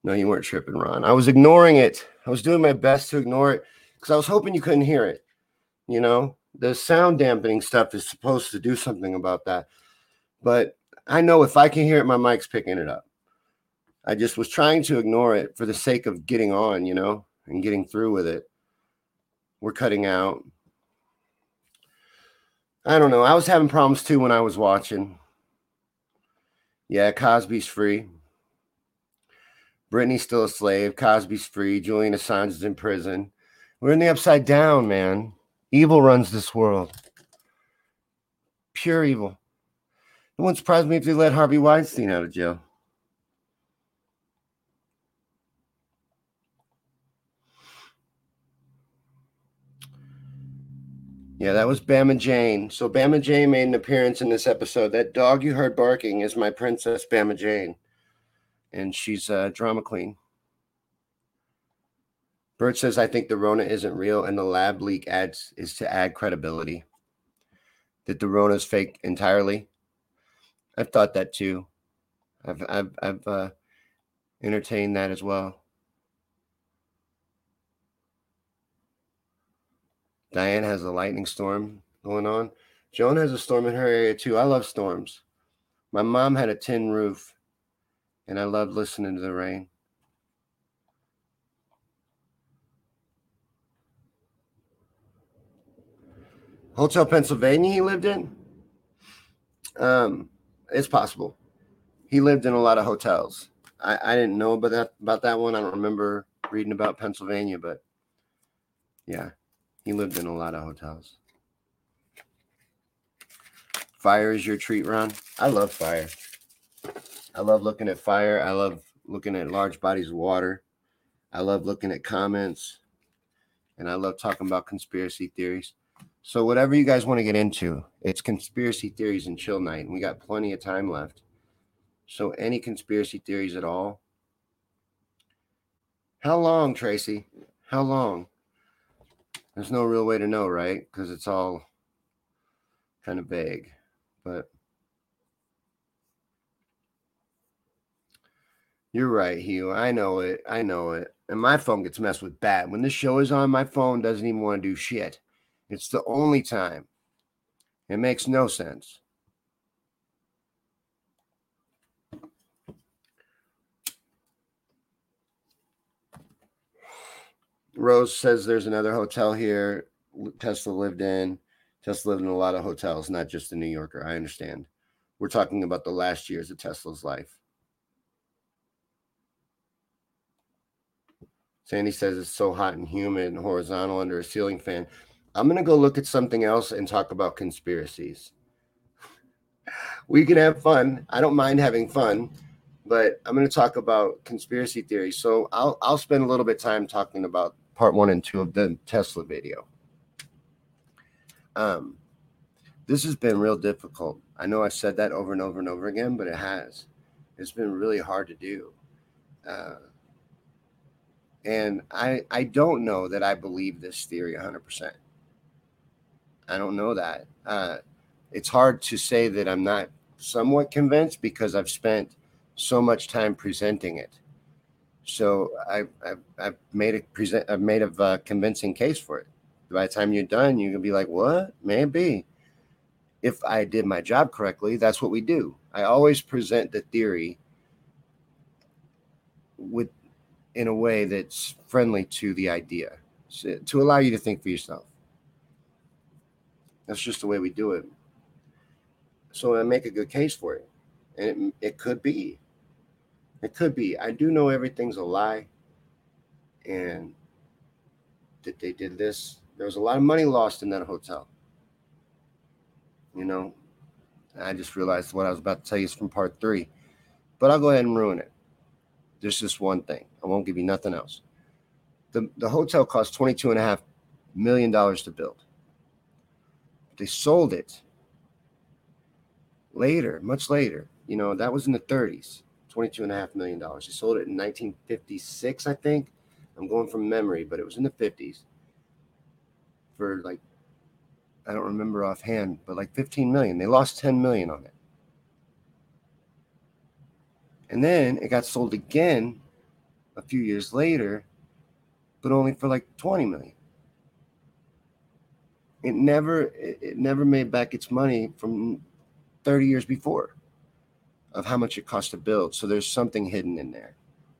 No, you weren't tripping, Ron. I was ignoring it. I was doing my best to ignore it because I was hoping you couldn't hear it. You know, the sound dampening stuff is supposed to do something about that. But I know if I can hear it, my mic's picking it up. I just was trying to ignore it for the sake of getting on, you know, and getting through with it we're cutting out. I don't know. I was having problems too when I was watching. Yeah, Cosby's free. Britney's still a slave. Cosby's free. Julian Assange is in prison. We're in the upside down, man. Evil runs this world. Pure evil. It wouldn't surprise me if they let Harvey Weinstein out of jail. Yeah, that was Bama Jane. So Bama Jane made an appearance in this episode. That dog you heard barking is my princess Bama Jane, and she's a drama queen. Bert says, "I think the Rona isn't real, and the lab leak adds is to add credibility. That the Rona is fake entirely. I've thought that too. I've I've I've uh, entertained that as well." Diane has a lightning storm going on. Joan has a storm in her area too. I love storms. My mom had a tin roof, and I loved listening to the rain. Hotel Pennsylvania he lived in? Um, it's possible. He lived in a lot of hotels. I, I didn't know about that about that one. I don't remember reading about Pennsylvania, but yeah. He lived in a lot of hotels. Fire is your treat, Ron. I love fire. I love looking at fire. I love looking at large bodies of water. I love looking at comments. And I love talking about conspiracy theories. So, whatever you guys want to get into, it's conspiracy theories and chill night. And we got plenty of time left. So, any conspiracy theories at all? How long, Tracy? How long? There's no real way to know, right? Because it's all kind of vague, but you're right, Hugh. I know it. I know it. And my phone gets messed with bad. When this show is on, my phone doesn't even want to do shit. It's the only time. It makes no sense. Rose says there's another hotel here Tesla lived in. Tesla lived in a lot of hotels, not just the New Yorker. I understand. We're talking about the last years of Tesla's life. Sandy says it's so hot and humid and horizontal under a ceiling fan. I'm going to go look at something else and talk about conspiracies. we can have fun. I don't mind having fun, but I'm going to talk about conspiracy theories. So I'll I'll spend a little bit of time talking about part 1 and 2 of the Tesla video. Um this has been real difficult. I know I said that over and over and over again, but it has. It's been really hard to do. Uh, and I I don't know that I believe this theory 100%. I don't know that. Uh, it's hard to say that I'm not somewhat convinced because I've spent so much time presenting it. So I've, I've, I've made a present, I've made a uh, convincing case for it. By the time you're done, you can be like, what? Maybe. If I did my job correctly, that's what we do. I always present the theory with in a way that's friendly to the idea so, to allow you to think for yourself. That's just the way we do it. So I make a good case for it. And it, it could be. It could be. I do know everything's a lie. And that they did this. There was a lot of money lost in that hotel. You know, I just realized what I was about to tell you is from part three. But I'll go ahead and ruin it. There's just one thing. I won't give you nothing else. The, the hotel cost $22.5 million to build. They sold it later, much later. You know, that was in the 30s, $22.5 million. They sold it in 1956, I think. I'm going from memory, but it was in the 50s for like, I don't remember offhand, but like 15 million. They lost 10 million on it. And then it got sold again a few years later, but only for like 20 million. It never it never made back its money from 30 years before of how much it cost to build. So there's something hidden in there,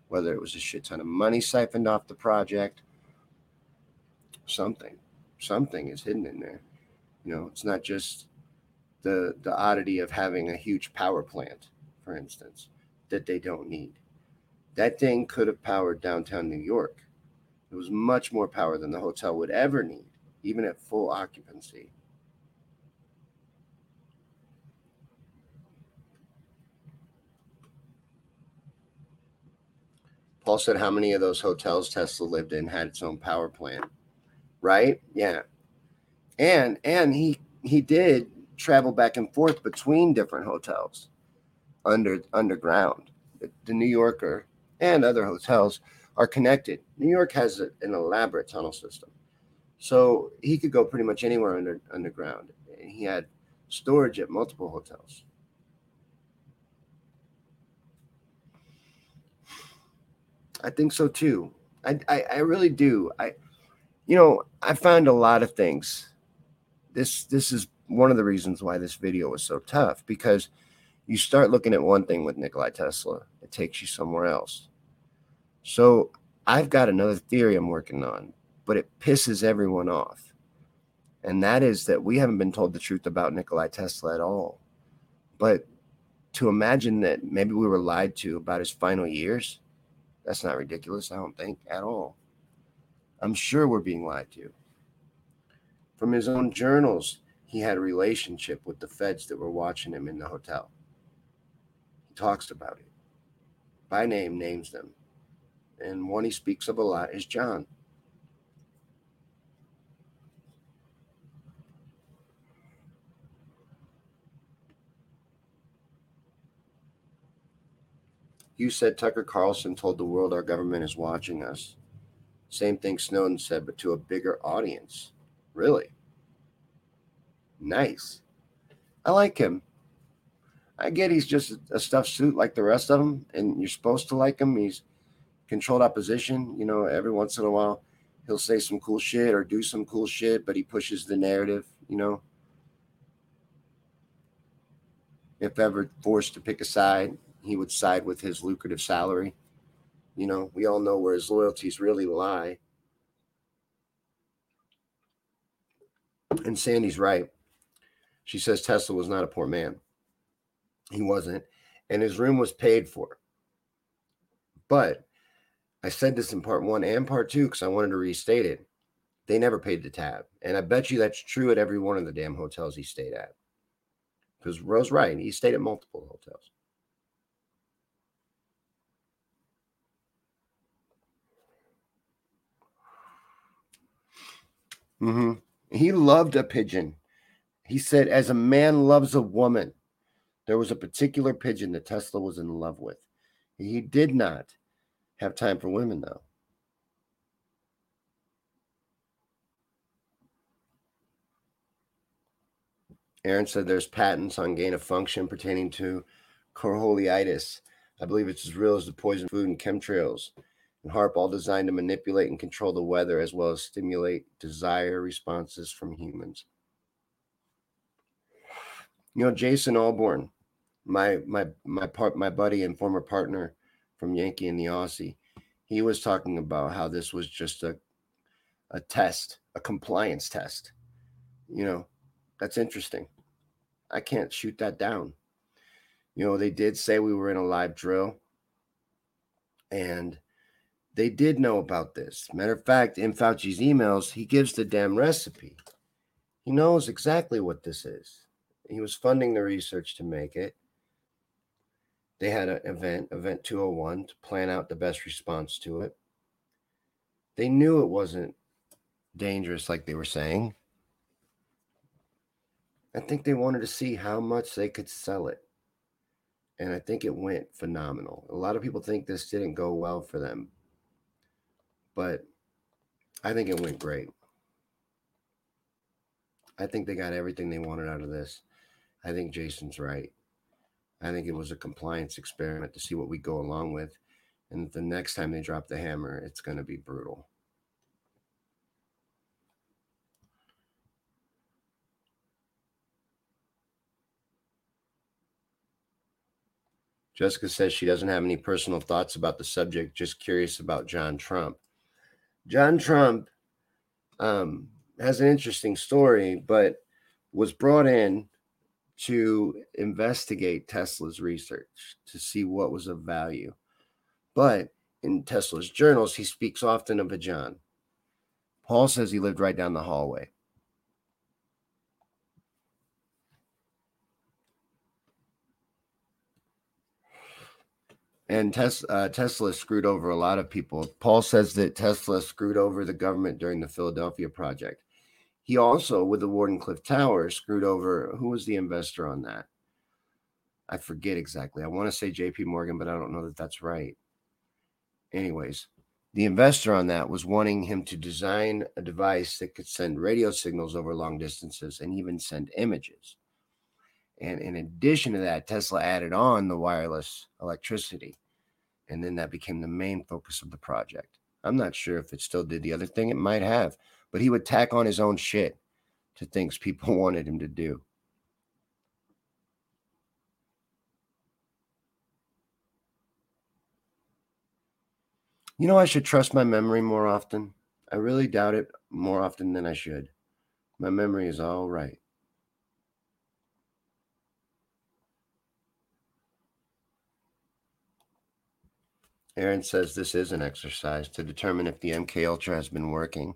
whether it was a shit ton of money siphoned off the project, something, something is hidden in there. You know, it's not just the the oddity of having a huge power plant, for instance that they don't need. That thing could have powered downtown New York. It was much more power than the hotel would ever need, even at full occupancy. Paul said how many of those hotels Tesla lived in had its own power plant. Right? Yeah. And and he he did travel back and forth between different hotels under underground. The, New Yorker and other hotels are connected. New York has a, an elaborate tunnel system, so he could go pretty much anywhere under underground. And he had storage at multiple hotels. I think so too. I, I, I really do. I, you know, I found a lot of things. This this is one of the reasons why this video was so tough because you start looking at one thing with Nikolai Tesla, it takes you somewhere else. So I've got another theory I'm working on, but it pisses everyone off. And that is that we haven't been told the truth about Nikolai Tesla at all. But to imagine that maybe we were lied to about his final years, that's not ridiculous, I don't think, at all. I'm sure we're being lied to. From his own journals, he had a relationship with the feds that were watching him in the hotel He talks about it. By name, names them. And one he speaks of a lot is John. You said Tucker Carlson told the world our government is watching us. Same thing Snowden said, but to a bigger audience. Really? Nice. I like him. I get he's just a stuffed suit like the rest of them, and you're supposed to like him. He's controlled opposition. You know, every once in a while, he'll say some cool shit or do some cool shit, but he pushes the narrative. You know, if ever forced to pick a side, he would side with his lucrative salary. You know, we all know where his loyalties really lie. And Sandy's right. She says Tesla was not a poor man. He wasn't. And his room was paid for. But I said this in part one and part two because I wanted to restate it. They never paid the tab. And I bet you that's true at every one of the damn hotels he stayed at. Because Rose right. He stayed at multiple hotels. Mm-hmm. He loved a pigeon. He said, as a man loves a woman, there was a particular pigeon that Tesla was in love with. He did not have time for women, though. Aaron said there's patents on gain of function pertaining to coleoiditis. I believe it's as real as the poison food and chemtrails. And HAARP all designed to manipulate and control the weather as well as stimulate desire responses from humans. You know, Jason Alborn, my my my part my buddy and former partner from Yankey and the Aussie, he was talking about how this was just a a test, a compliance test. You know, that's interesting. I can't shoot that down. You know, they did say we were in a live drill, and they did know about this. Matter of fact, in Fauci's emails, he gives the damn recipe. He knows exactly what this is. He was funding the research to make it. They had an event, Event 201, to plan out the best response to it. They knew it wasn't dangerous like they were saying. I think they wanted to see how much they could sell it. And I think it went phenomenal. A lot of people think this didn't go well for them, but I think it went great. I think they got everything they wanted out of this. I think Jason's right. I think it was a compliance experiment to see what we go along with. And the next time they drop the hammer, it's going to be brutal. Jessica says she doesn't have any personal thoughts about the subject, just curious about John Trump. John Trump um, has an interesting story, but was brought in to investigate Tesla's research to see what was of value. But in Tesla's journals, he speaks often of a John. Paul says he lived right down the hallway. And Tesla, uh, Tesla screwed over a lot of people. Paul says that Tesla screwed over the government during the Philadelphia project. He also, with the Wardenclyffe Tower, screwed over who was the investor on that? I forget exactly. I want to say JP Morgan, but I don't know that that's right. Anyways, the investor on that was wanting him to design a device that could send radio signals over long distances and even send images. And in addition to that, Tesla added on the wireless electricity. And then that became the main focus of the project. I'm not sure if it still did the other thing, it might have, but he would tack on his own shit to things people wanted him to do. You know, I should trust my memory more often. I really doubt it more often than I should. My memory is all right. Aaron says this is an exercise to determine if the MK Ultra has been working.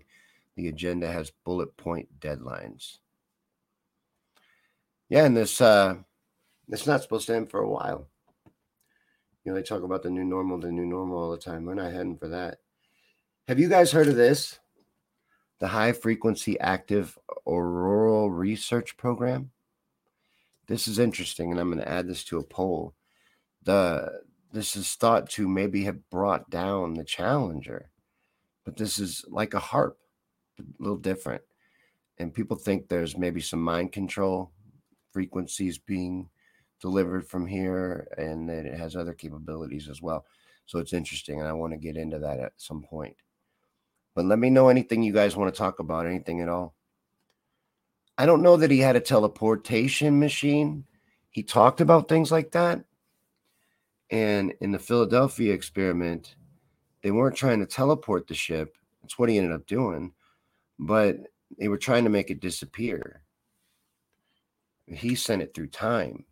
The agenda has bullet point deadlines. Yeah, and this uh it's not supposed to end for a while. You know, they talk about the new normal, the new normal all the time. We're not heading for that. Have you guys heard of this? The high frequency active auroral research program. This is interesting, and I'm going to add this to a poll. The this is thought to maybe have brought down the challenger but this is like a harp, a little different and people think there's maybe some mind control frequencies being delivered from here and that it has other capabilities as well. So it's interesting, and I want to get into that at some point. But let me know anything you guys want to talk about, anything at all. I don't know that he had a teleportation machine. He talked about things like that. And in the Philadelphia experiment, they weren't trying to teleport the ship. That's what he ended up doing. But they were trying to make it disappear. He sent it through time.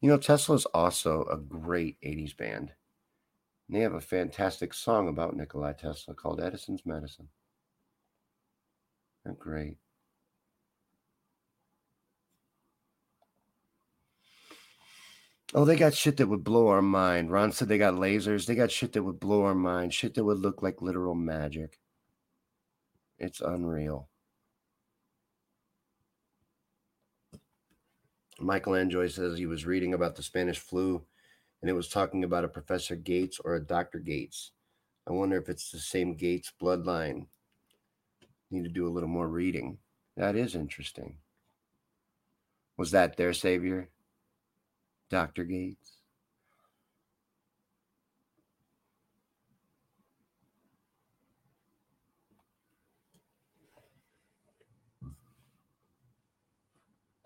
You know, Tesla is also a great 80s band. And they have a fantastic song about Nikolai Tesla called Edison's Medicine. They're great. Oh, they got shit that would blow our mind. Ron said they got lasers. They got shit that would blow our mind. Shit that would look like literal magic. It's unreal. Michael Enjoy says he was reading about the Spanish flu and it was talking about a Professor Gates or a Dr. Gates. I wonder if it's the same Gates bloodline. Need to do a little more reading. That is interesting. Was that their savior? Dr. Gates?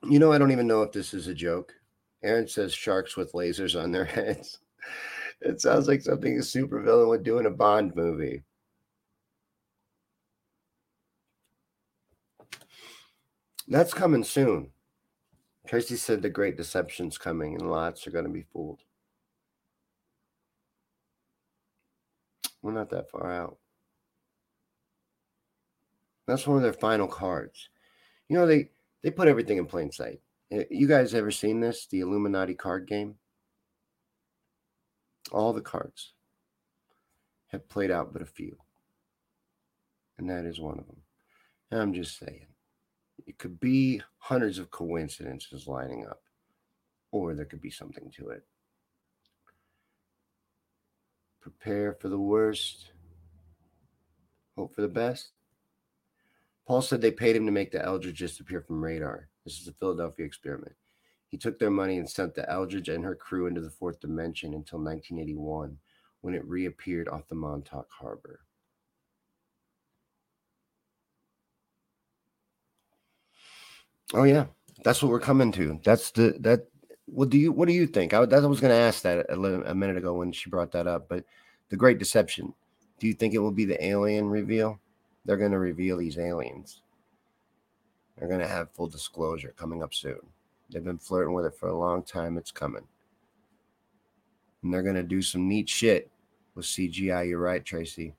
You know, I don't even know if this is a joke. Aaron says sharks with lasers on their heads. It sounds like something a supervillain would do in a Bond movie. That's coming soon. Tracy said the great deception's coming and lots are going to be fooled. We're not that far out. That's one of their final cards. You know, they they put everything in plain sight. Eh, you guys ever seen this? The Illuminati card game? All the cards have played out but a few. And that is one of them. And I'm just saying, it could be hundreds of coincidences lining up, or there could be something to it. Prepare for the worst, hope for the best. Paul said they paid him to make the Eldridge disappear from radar. This is the Philadelphia experiment. He took their money and sent the Eldridge and her crew into the fourth dimension until 1981 when it reappeared off the Montauk Harbor. Oh yeah, that's what we're coming to. That's the that. What do you what do you think? I, that, I was going to ask that a, a minute ago when she brought that up. But the Great Deception. Do you think it will be the alien reveal? they're going to reveal these aliens. They're going to have full disclosure coming up soon. They've been flirting with it for a long time. It's coming. And they're going to do some neat shit with CGI. You're right, Tracy.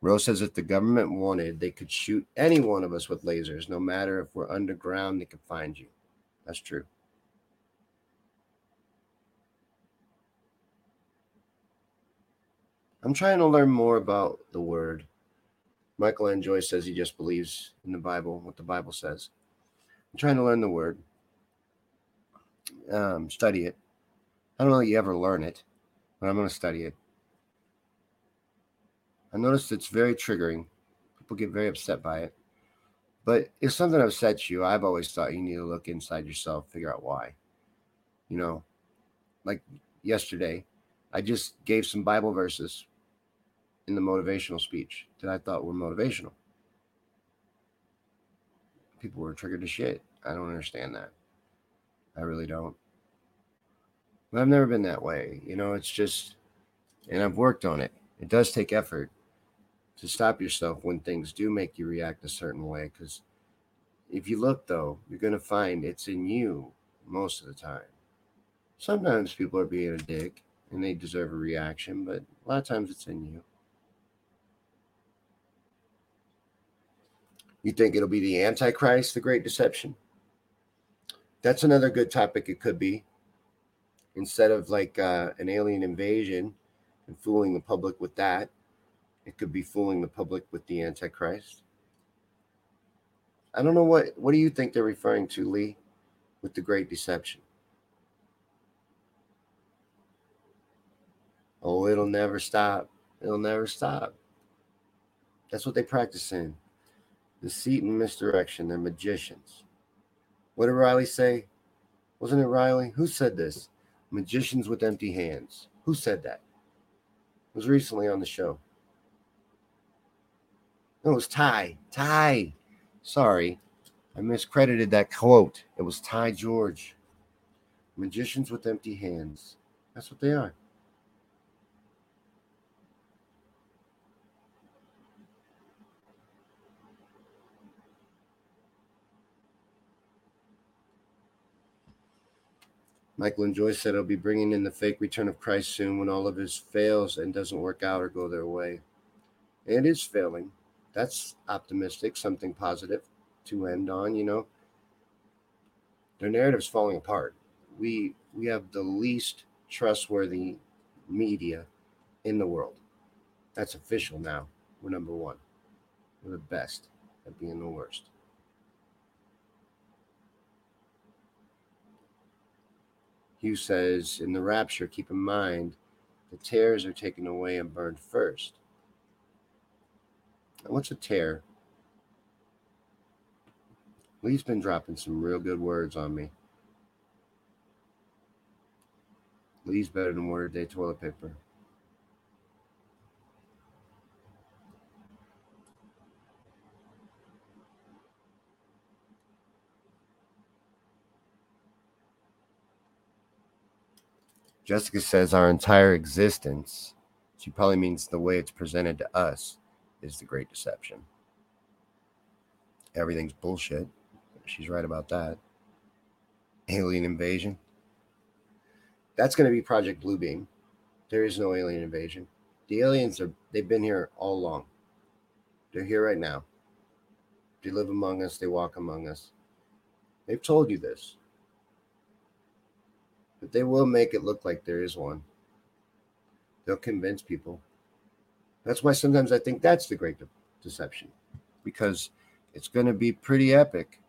Rose says if the government wanted, they could shoot any one of us with lasers. No matter if we're underground, they could find you. That's true. I'm trying to learn more about the word Michael N. Joyce says he just believes in the Bible, what the Bible says. I'm trying to learn the word, um, study it. I don't know that you ever learn it, but I'm going to study it. I noticed it's very triggering. People get very upset by it. But if something upsets you, I've always thought you need to look inside yourself, figure out why. You know, like yesterday, I just gave some Bible verses in the motivational speech that I thought were motivational. People were triggered to shit. I don't understand that. I really don't. But I've never been that way. You know, it's just, and I've worked on it. It does take effort to stop yourself when things do make you react a certain way. Because if you look, though, you're going to find it's in you most of the time. Sometimes people are being a dick and they deserve a reaction, but a lot of times it's in you. You think it'll be the Antichrist, the Great Deception? That's another good topic. It could be instead of like uh, an alien invasion and fooling the public with that, it could be fooling the public with the Antichrist. I don't know what what do you think they're referring to, Lee, with the Great Deception? Oh, it'll never stop. It'll never stop. That's what they practice in. Deceit and misdirection. They're magicians. What did Riley say? Wasn't it Riley? Who said this? Magicians with empty hands. Who said that? It was recently on the show. No, it was Ty. Ty. Sorry. I miscredited that quote. It was Ty George. Magicians with empty hands. That's what they are. Michael and Joyce said he'll be bringing in the fake return of Christ soon when all of his fails and doesn't work out or go their way. and It is failing. That's optimistic, something positive to end on, you know. Their narrative's falling apart. We we have the least trustworthy media in the world. That's official now. We're number one. We're the best at being the worst. Hugh says, in the rapture, keep in mind the tares are taken away and burned first. What's a tear? Lee's been dropping some real good words on me. Lee's better than Word Day toilet paper. Jessica says our entire existence, she probably means the way it's presented to us, is the great deception. Everything's bullshit. She's right about that. Alien invasion. That's going to be Project Bluebeam. There is no alien invasion. The aliens are they've been here all along. They're here right now. They live among us, they walk among us. They've told you this but they will make it look like there is one. They'll convince people. That's why sometimes I think that's the great de- deception because it's going to be pretty epic.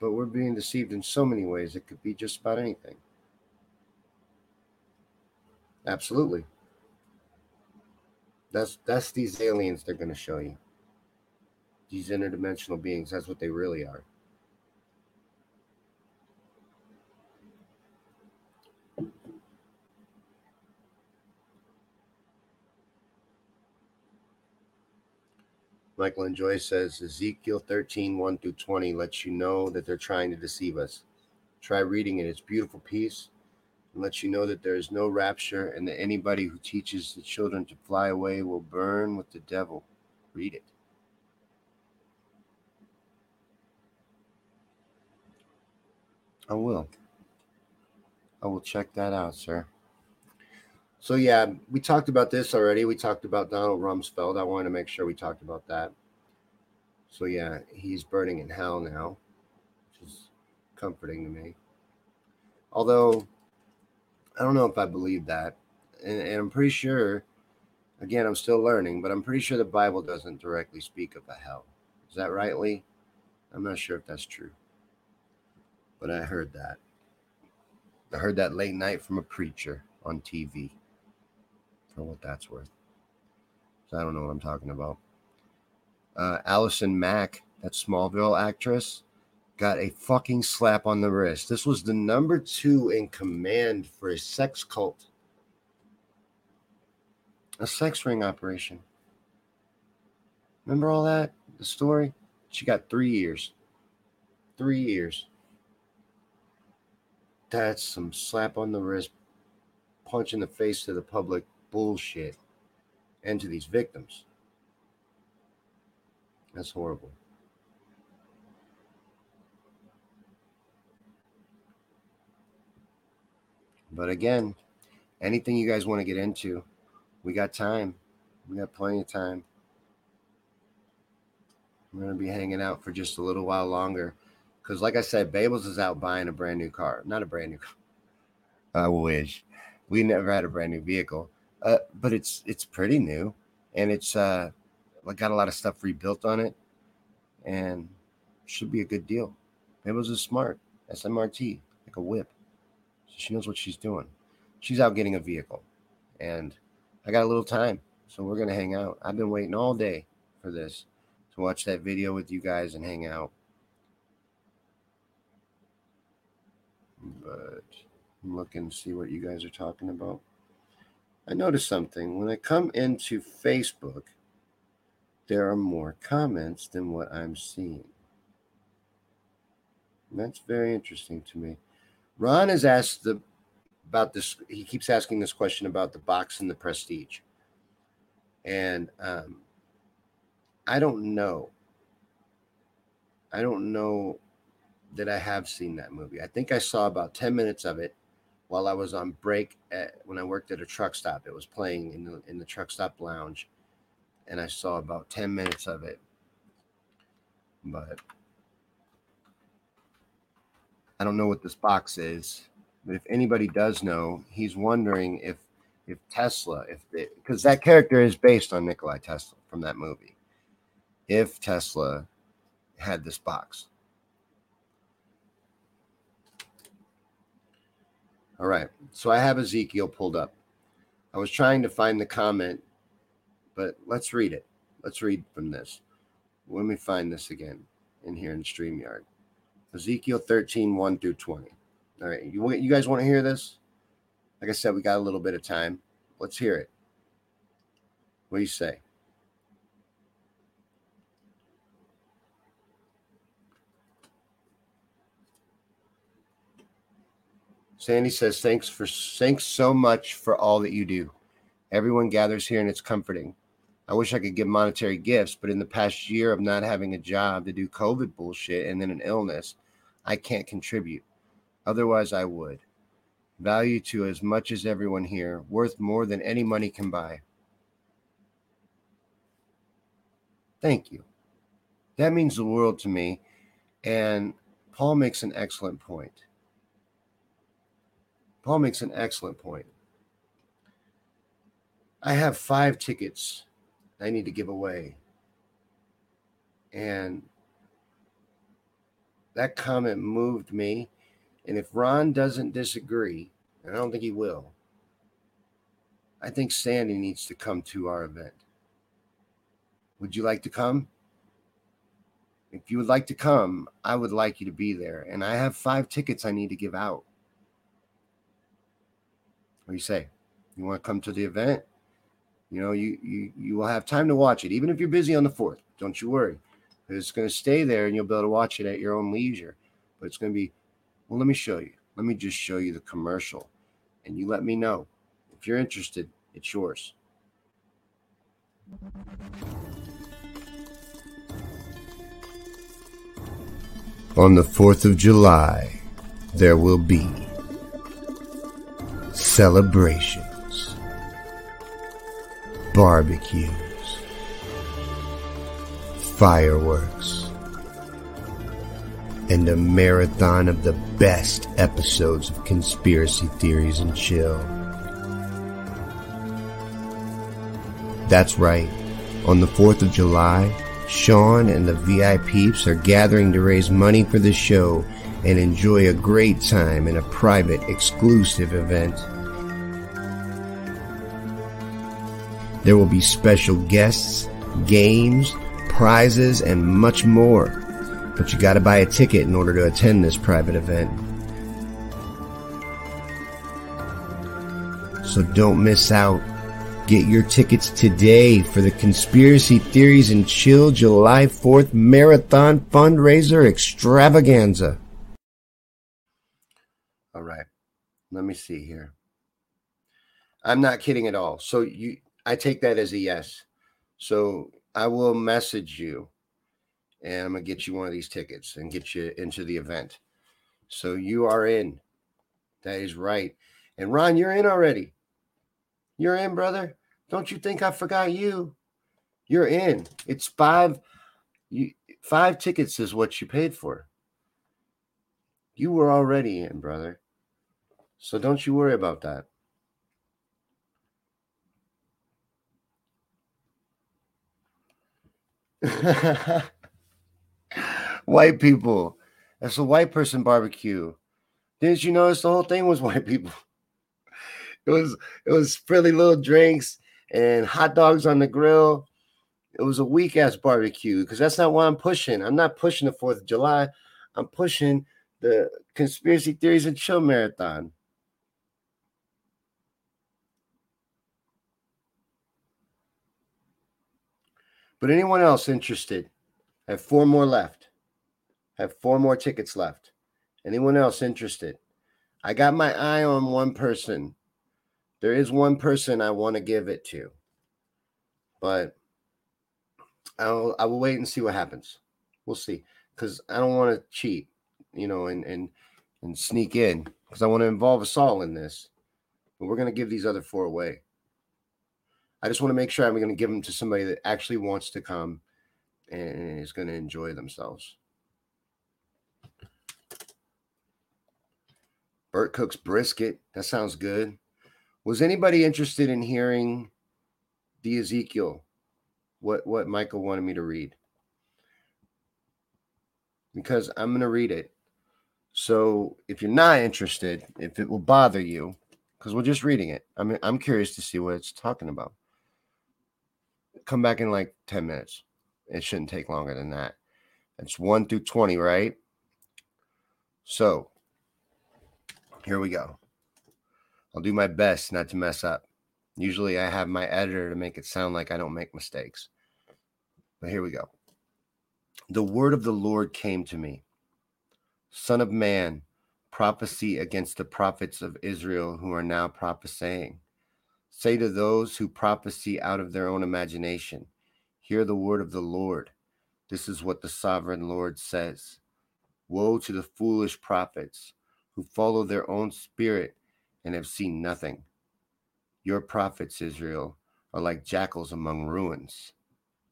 But we're being deceived in so many ways. It could be just about anything. Absolutely. That's that's these aliens they're going to show you. These interdimensional beings, that's what they really are. Michael and Joyce says Ezekiel 13, 1 through 20 lets you know that they're trying to deceive us. Try reading it. It's beautiful piece and lets you know that there is no rapture and that anybody who teaches the children to fly away will burn with the devil. Read it. I will. I will check that out, sir. So yeah, we talked about this already. We talked about Donald Rumsfeld. I wanted to make sure we talked about that. So yeah, he's burning in hell now, which is comforting to me. Although I don't know if I believe that, and, and I'm pretty sure. Again, I'm still learning, but I'm pretty sure the Bible doesn't directly speak of a hell. Is that right, Lee? I'm not sure if that's true, but I heard that. I heard that late night from a preacher on TV for what that's worth. So I don't know what I'm talking about. Uh, Allison Mack, that Smallville actress, got a fucking slap on the wrist. This was the number two in command for a sex cult, a sex ring operation. Remember all that? The story? She got three years. Three years. That's some slap on the wrist, punch in the face to the public bullshit and to these victims. That's horrible. But again, anything you guys want to get into, we got time. We got plenty of time. We're going to be hanging out for just a little while longer. Because, like I said, Babels is out buying a brand new car. Not a brand new car. I wish. We never had a brand new vehicle uh, but it's it's pretty new, and it's uh, got a lot of stuff rebuilt on it, and should be a good deal. Was a smart SMRT, like a whip. So she knows what she's doing. she's out getting a vehicle, and I got a little time, so we're gonna hang out. I've been waiting all day for this to watch that video with you guys and hang out. But I'm looking to see what you guys are talking about. I noticed something when I come into Facebook, there are more comments than what I'm seeing. And that's very interesting to me. Ron has asked the about this. He keeps asking this question about the box and the prestige, and um, I don't know. I don't know that I have seen that movie. I think I saw about ten minutes of it while I was on break at, when I worked at a truck stop. It was playing in the in the truck stop lounge, and I saw about ten minutes of it. But I don't know what this box is, but if anybody does know, he's wondering if if Tesla, if because that character is based on Nikolai Tesla from that movie, if Tesla had this box. All right, so I have Ezekiel pulled up. I was trying to find the comment, but let's read it. Let's read from this. Let me find this again in here in StreamYard. Ezekiel 13, 1 through 20. All right. You, you guys want to hear this? Like I said, we got a little bit of time. Let's hear it. What do you say? Sandy says, "Thanks for thanks so much for all that you do. Everyone gathers here and it's comforting. I wish I could give monetary gifts, but in the past year of not having a job to do COVID bullshit and then an illness, I can't contribute. Otherwise, I would. Value to as much as everyone here, worth more than any money can buy. Thank you. That means the world to me. And Paul makes an excellent point. Paul makes an excellent point. I have five tickets I need to give away. And that comment moved me. And if Ron doesn't disagree, and I don't think he will, I think Sandy needs to come to our event. Would you like to come? If you would like to come, I would like you to be there. And I have five tickets I need to give out. What do you say? You want to come to the event? You know, you you you will have time to watch it, even if you're busy on the fourth. Don't you worry. It's going to stay there and you'll be able to watch it at your own leisure. But it's going to be, well, let me show you. Let me just show you the commercial. And you let me know. If you're interested, it's yours. On the 4th of July, there will be celebrations, barbecues, fireworks, and a marathon of the best episodes of Conspiracy Theories and Chill. That's right. On the 4th of July, Shawn and the VIPs are gathering to raise money for the show and enjoy a great time in a private, exclusive event. There will be special guests, games, prizes, and much more. But you gotta buy a ticket in order to attend this private event. So don't miss out. Get your tickets today for the Conspiracy Theories and Chill July 4th Marathon Fundraiser Extravaganza. All right. Let me see here. I'm not kidding at all. So you I take that as a yes. So I will message you and I'm going to get you one of these tickets and get you into the event. So you are in. That is right. And Ron, you're in already. You're in, brother. Don't you think I forgot you? You're in. It's five you five tickets is what you paid for. You were already in, brother. So don't you worry about that. white people. That's a white person barbecue. Didn't you notice the whole thing was white people? it was it was frilly little drinks and hot dogs on the grill. It was a weak ass barbecue because that's not what I'm pushing. I'm not pushing the Fourth of July. I'm pushing the conspiracy theories and chill marathon. But anyone else interested? I have four more left. I have four more tickets left. Anyone else interested? I got my eye on one person. There is one person I want to give it to, but I'll I will wait and see what happens. We'll see because I don't want to cheat, you know, and and and sneak in because I want to involve us all in this. But we're gonna give these other four away. I just want to make sure I'm going to give them to somebody that actually wants to come and is going to enjoy themselves. Bert Cook's brisket. That sounds good. Was anybody interested in hearing the Ezekiel? What what Michael wanted me to read? Because I'm going to read it. So if you're not interested, if it will bother you, because we're just reading it, I mean, I'm curious to see what it's talking about. Come back in like 10 minutes. It shouldn't take longer than that. It's 1 through 20, right? So here we go. I'll do my best not to mess up. Usually I have my editor to make it sound like I don't make mistakes. But here we go. The word of the Lord came to me Son of man, prophecy against the prophets of Israel who are now prophesying. Say to those who prophesy out of their own imagination, Hear the word of the Lord. This is what the sovereign Lord says Woe to the foolish prophets who follow their own spirit and have seen nothing. Your prophets, Israel, are like jackals among ruins.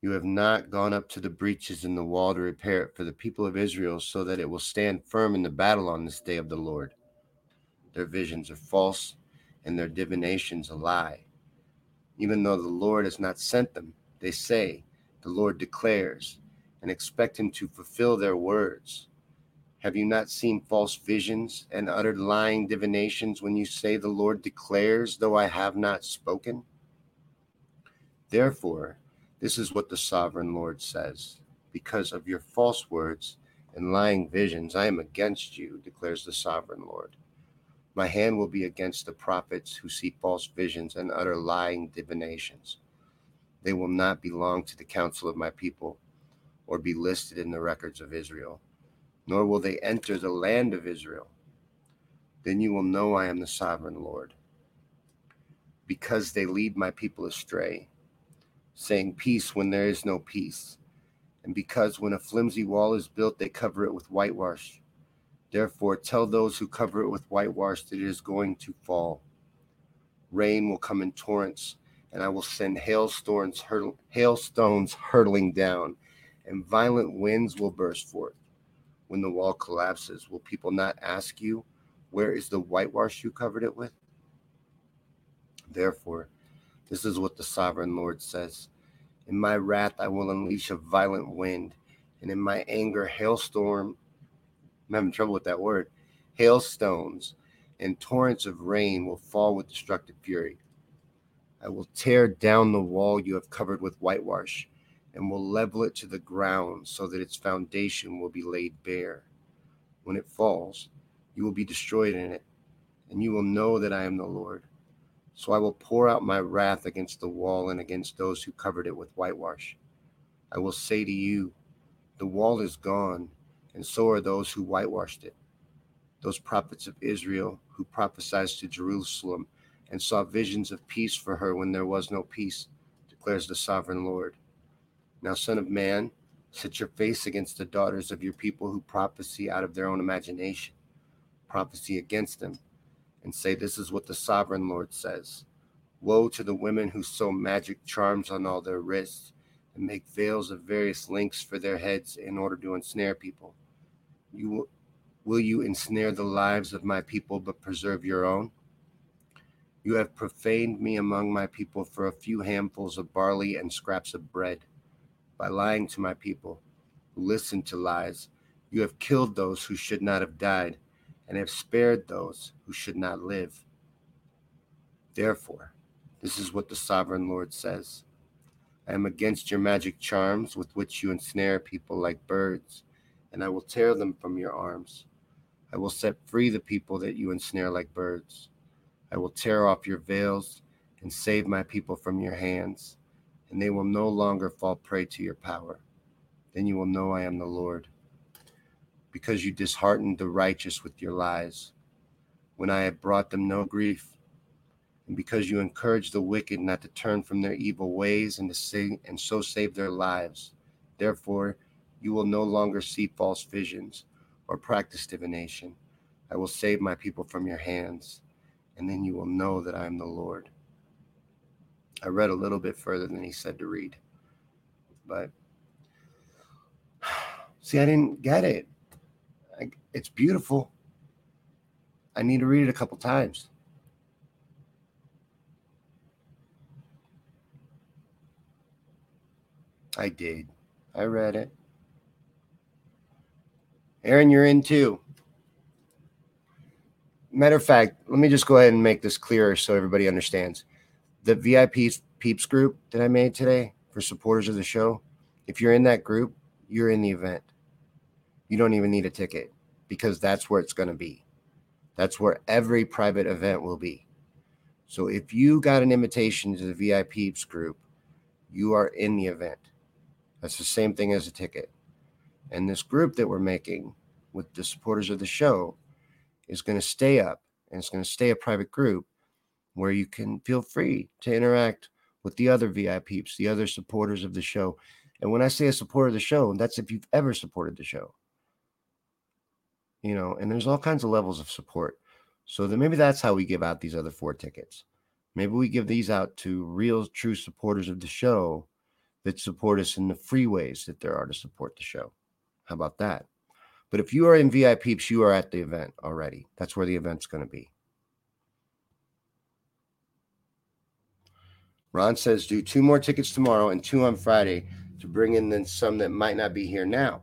You have not gone up to the breaches in the wall to repair it for the people of Israel so that it will stand firm in the battle on this day of the Lord. Their visions are false and their divinations a lie. Even though the Lord has not sent them, they say, The Lord declares, and expect him to fulfill their words. Have you not seen false visions and uttered lying divinations when you say, The Lord declares, though I have not spoken? Therefore, this is what the sovereign Lord says Because of your false words and lying visions, I am against you, declares the sovereign Lord. My hand will be against the prophets who see false visions and utter lying divinations. They will not belong to the council of my people or be listed in the records of Israel nor will they enter the land of Israel. Then you will know I am the sovereign Lord. Because they lead my people astray, saying peace when there is no peace, and because when a flimsy wall is built, they cover it with whitewash. Therefore, tell those who cover it with whitewash that it is going to fall. Rain will come in torrents, and I will send hailstones, hailstones hurtling down, and violent winds will burst forth when the wall collapses, will people not ask you, Where is the whitewash you covered it with? Therefore, this is what the sovereign Lord says In my wrath, I will unleash a violent wind, and in my anger, hailstorm. I'm having trouble with that word. Hailstones and torrents of rain will fall with destructive fury. I will tear down the wall you have covered with whitewash and will level it to the ground so that its foundation will be laid bare. When it falls, you will be destroyed in it, and you will know that I am the Lord. So I will pour out my wrath against the wall and against those who covered it with whitewash. I will say to you, The wall is gone, and so are those who whitewashed it. Those prophets of Israel who prophesied to Jerusalem and saw visions of peace for her when there was no peace, declares the sovereign Lord. Now, Son of Man, set your face against the daughters of your people who prophesy out of their own imagination. Prophecy against them, and say, This is what the sovereign Lord says Woe to the women who sew magic charms on all their wrists and make veils of various lengths for their heads in order to ensnare people. You will, will you ensnare the lives of my people but preserve your own? You have profaned me among my people for a few handfuls of barley and scraps of bread by lying to my people who listen to lies. You have killed those who should not have died and have spared those who should not live. Therefore, this is what the sovereign Lord says I am against your magic charms with which you ensnare people like birds, and I will tear them from your arms. I will set free the people that you ensnare like birds. I will tear off your veils and save my people from your hands, and they will no longer fall prey to your power. Then you will know I am the Lord. Because you disheartened the righteous with your lies, when I have brought them no grief, and because you encouraged the wicked not to turn from their evil ways and to sing and so save their lives. Therefore, you will no longer see false visions or practice divination. I will save my people from your hands, and then you will know that I am the Lord. I read a little bit further than he said to read, but see, I didn't get it. I, it's beautiful. I need to read it a couple times. I did. I read it. Aaron, you're in too. Matter of fact, let me just go ahead and make this clearer so everybody understands. The VIP peeps group that I made today for supporters of the show, if you're in that group, you're in the event. You don't even need a ticket because that's where it's going to be. That's where every private event will be. So if you got an invitation to the VIP group, you are in the event. That's the same thing as a ticket. And this group that we're making with the supporters of the show is going to stay up and it's going to stay a private group where you can feel free to interact with the other VIPs, the other supporters of the show. And when I say a supporter of the show, that's if you've ever supported the show. You know, and there's all kinds of levels of support. So then maybe that's how we give out these other four tickets. Maybe we give these out to real, true supporters of the show that support us in the free ways that there are to support the show. How about that? But if you are in VIPs, you are at the event already. That's where the event's going to be. Ron says do two more tickets tomorrow and two on Friday to bring in then some that might not be here now.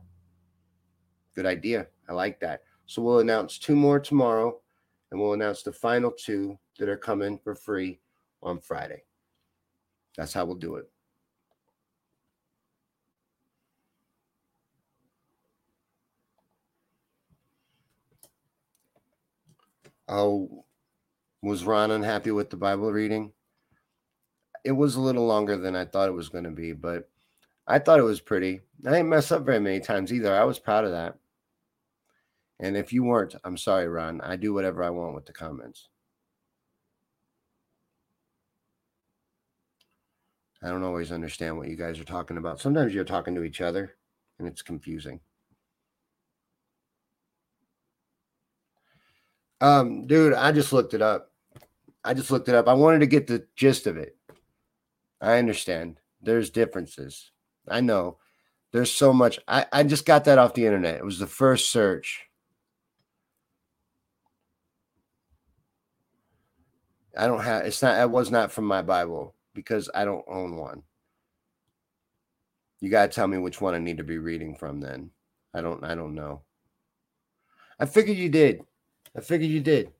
Good idea. I like that. So we'll announce two more tomorrow and we'll announce the final two that are coming for free on Friday. That's how we'll do it. Oh, was Ron unhappy with the Bible reading? It was a little longer than I thought it was going to be, but I thought it was pretty. I didn't mess up very many times either. I was proud of that. And if you weren't, I'm sorry, Ron. I do whatever I want with the comments. I don't always understand what you guys are talking about. Sometimes you're talking to each other and it's confusing. Um, dude, I just looked it up. I just looked it up. I wanted to get the gist of it. I understand. There's differences. I know. There's so much. I, I just got that off the internet. It was the first search. I don't have it's not it was not from my Bible because I don't own one. You gotta tell me which one I need to be reading from then. I don't I don't know. I figured you did. I figured you did.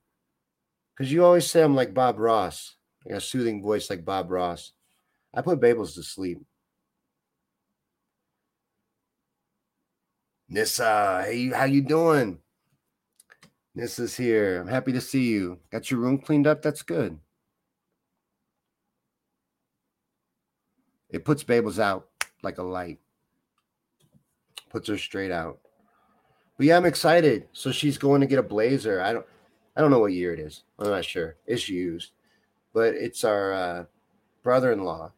Because you always say I'm like Bob Ross. I got a soothing voice like Bob Ross. I put Babels to sleep. Nissa, hey, how you doing? Nissa's here. I'm happy to see you. Got your room cleaned up? That's good. It puts Babels out like a light. Puts her straight out. But yeah, I'm excited. So she's going to get a blazer. I don't I don't know what year it is. I'm not sure. It's used. But it's our uh, brother-in-law.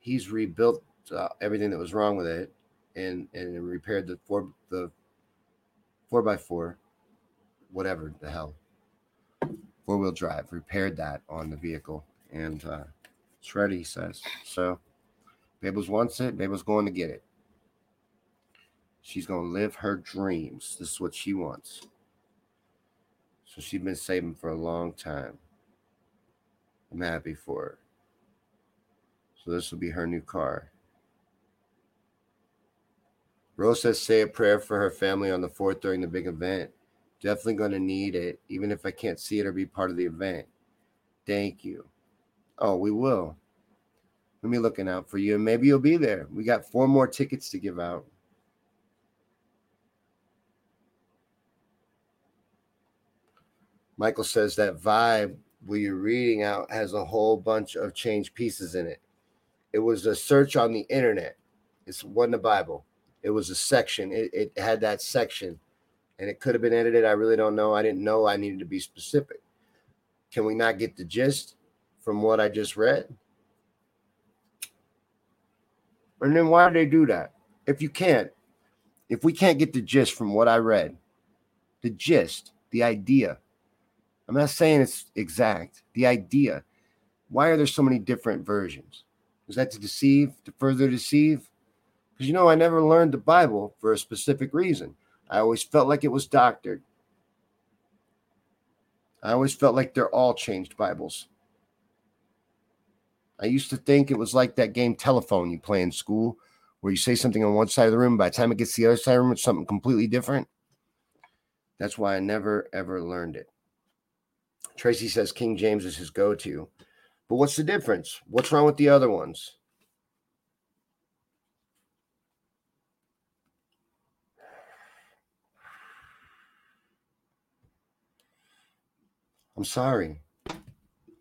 He's rebuilt uh, everything that was wrong with it and and repaired the four the four by four, whatever the hell, four wheel drive. Repaired that on the vehicle, and uh, it's ready. He says so. Babels wants it. Babels going to get it. She's going to live her dreams. This is what she wants. So she's been saving for a long time. I'm happy for her. So this will be her new car. Rose says, say a prayer for her family on the 4th during the big event. Definitely going to need it, even if I can't see it or be part of the event. Thank you. Oh, we will. Let me looking out for you, and maybe you'll be there. We got four more tickets to give out. Michael says that vibe where you're reading out has a whole bunch of change pieces in it. It was a search on the internet. It's wasn't the Bible. It was a section. It, it had that section, and it could have been edited. I really don't know. I didn't know I needed to be specific. Can we not get the gist from what I just read? And then why do they do that? If you can't, if we can't get the gist from what I read, the gist, the idea, I'm not saying it's exact, the idea, why are there so many different versions? Is that to deceive, to further deceive? Because you know, I never learned the Bible for a specific reason. I always felt like it was doctored. I always felt like they're all changed Bibles. I used to think it was like that game telephone you play in school where you say something on one side of the room, by the time it gets to the other side of the room, it's something completely different. That's why I never ever learned it. Tracy says King James is his go to. But what's the difference? What's wrong with the other ones? I'm sorry.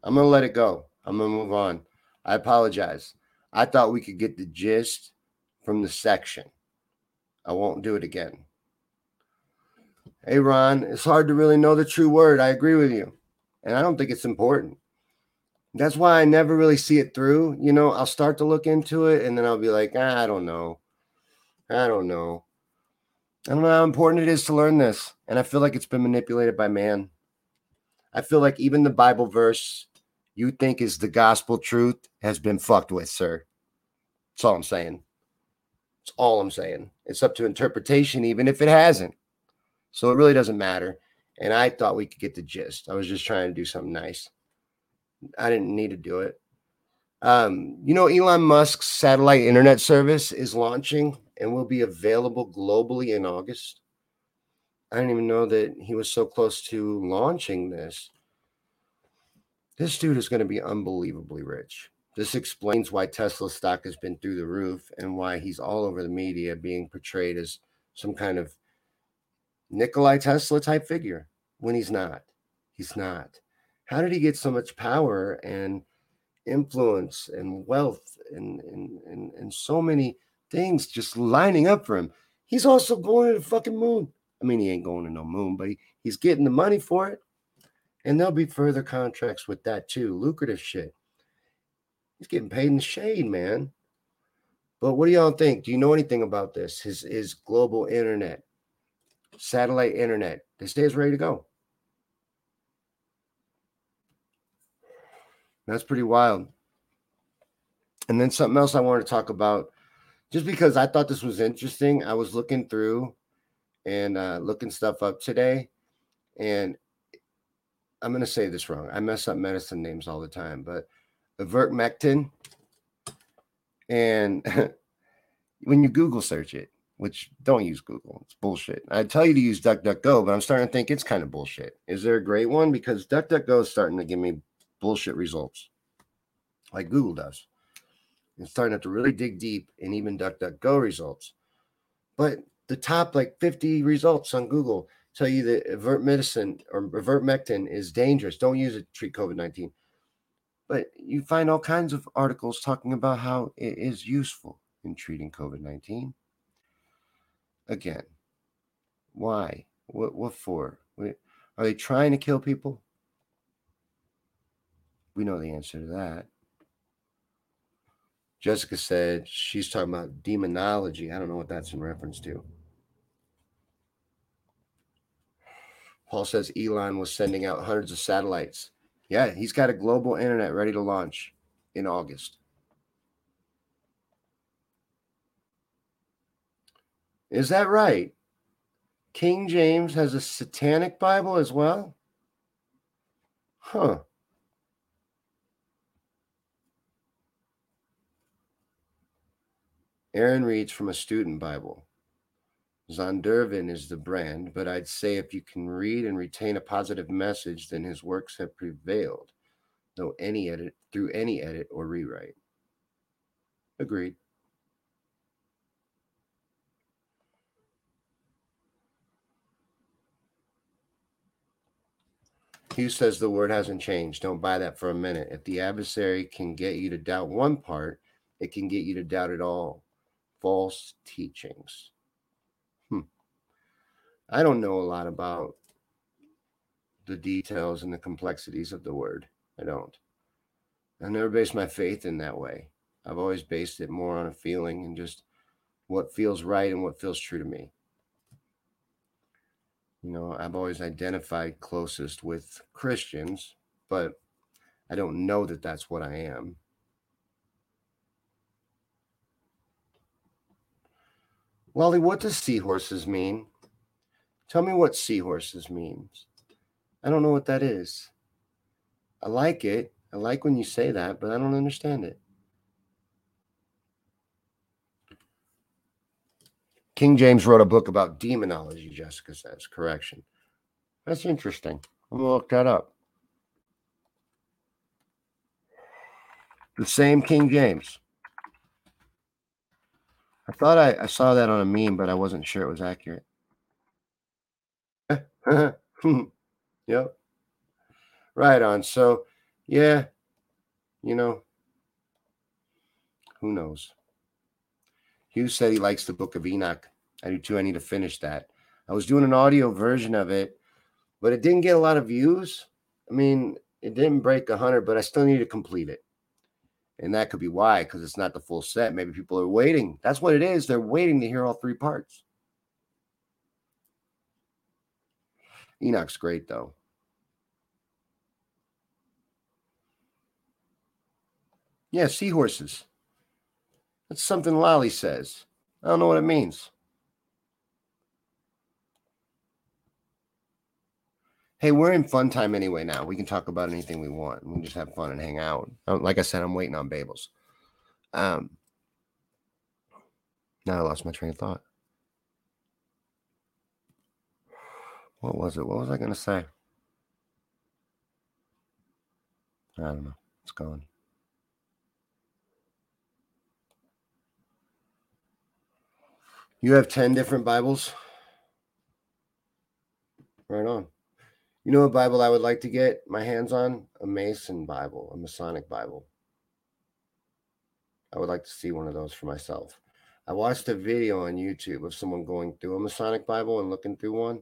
I'm going to let it go. I'm going to move on. I apologize. I thought we could get the gist from the section. I won't do it again. Hey, Ron, it's hard to really know the true word. I agree with you. And I don't think it's important. That's why I never really see it through. You know, I'll start to look into it and then I'll be like, ah, I don't know. I don't know. I don't know how important it is to learn this. And I feel like it's been manipulated by man. I feel like even the Bible verse you think is the gospel truth has been fucked with, sir. That's all I'm saying. That's all I'm saying. It's up to interpretation, even if it hasn't. So it really doesn't matter. And I thought we could get the gist. I was just trying to do something nice. I didn't need to do it. Um, you know, Elon Musk's satellite internet service is launching and will be available globally in August. I didn't even know that he was so close to launching this. This dude is going to be unbelievably rich. This explains why Tesla stock has been through the roof and why he's all over the media being portrayed as some kind of Nikolai Tesla type figure when he's not. He's not. How did he get so much power and influence and wealth and, and, and, and so many things just lining up for him? He's also going to the fucking moon. I mean, he ain't going to no moon, but he, he's getting the money for it. And there'll be further contracts with that too. Lucrative shit. He's getting paid in the shade, man. But what do y'all think? Do you know anything about this? His his global internet, satellite internet. This day is ready to go. That's pretty wild. And then something else I wanted to talk about, just because I thought this was interesting. I was looking through and uh, looking stuff up today, and I'm going to say this wrong. I mess up medicine names all the time, but ivermectin. And when you Google search it, which don't use Google, it's bullshit. I tell you to use DuckDuckGo, but I'm starting to think it's kind of bullshit. Is there a great one? Because DuckDuckGo is starting to give me bullshit results, like Google does. It's starting to really dig deep and even DuckDuckGo results. But the top like 50 results on Google tell you that avert medicine or ivermectin is dangerous. Don't use it to treat COVID 19. But you find all kinds of articles talking about how it is useful in treating COVID 19. Again, why? What, what for? Are they trying to kill people? We know the answer to that. Jessica said she's talking about demonology. I don't know what that's in reference to. Paul says Elon was sending out hundreds of satellites. Yeah, he's got a global internet ready to launch in August. Is that right? King James has a satanic Bible as well? Huh. Aaron reads from a student Bible. Zondervan is the brand, but I'd say if you can read and retain a positive message, then his works have prevailed. though any edit through any edit or rewrite. Agreed. Hugh says the word hasn't changed. Don't buy that for a minute. If the adversary can get you to doubt one part, it can get you to doubt it all. False teachings. Hmm. I don't know a lot about the details and the complexities of the word. I don't. I never based my faith in that way. I've always based it more on a feeling and just what feels right and what feels true to me. You know, I've always identified closest with Christians, but I don't know that that's what I am. Wally, what does seahorses mean? Tell me what seahorses means. I don't know what that is. I like it. I like when you say that, but I don't understand it. King James wrote a book about demonology, Jessica says. Correction. That's interesting. I'm going to look that up. The same King James. I thought I, I saw that on a meme, but I wasn't sure it was accurate. yep. Right on. So, yeah, you know, who knows? Hugh said he likes the Book of Enoch. I do too. I need to finish that. I was doing an audio version of it, but it didn't get a lot of views. I mean, it didn't break 100, but I still need to complete it. And that could be why, because it's not the full set. Maybe people are waiting. That's what it is. They're waiting to hear all three parts. Enoch's great, though. Yeah, seahorses. That's something Lolly says. I don't know what it means. Hey, we're in fun time anyway now. We can talk about anything we want. We can just have fun and hang out. Like I said, I'm waiting on Babels. Um, now I lost my train of thought. What was it? What was I going to say? I don't know. It's gone. You have 10 different Bibles? Right on. You know what Bible I would like to get my hands on? A Mason Bible, a Masonic Bible. I would like to see one of those for myself. I watched a video on YouTube of someone going through a Masonic Bible and looking through one,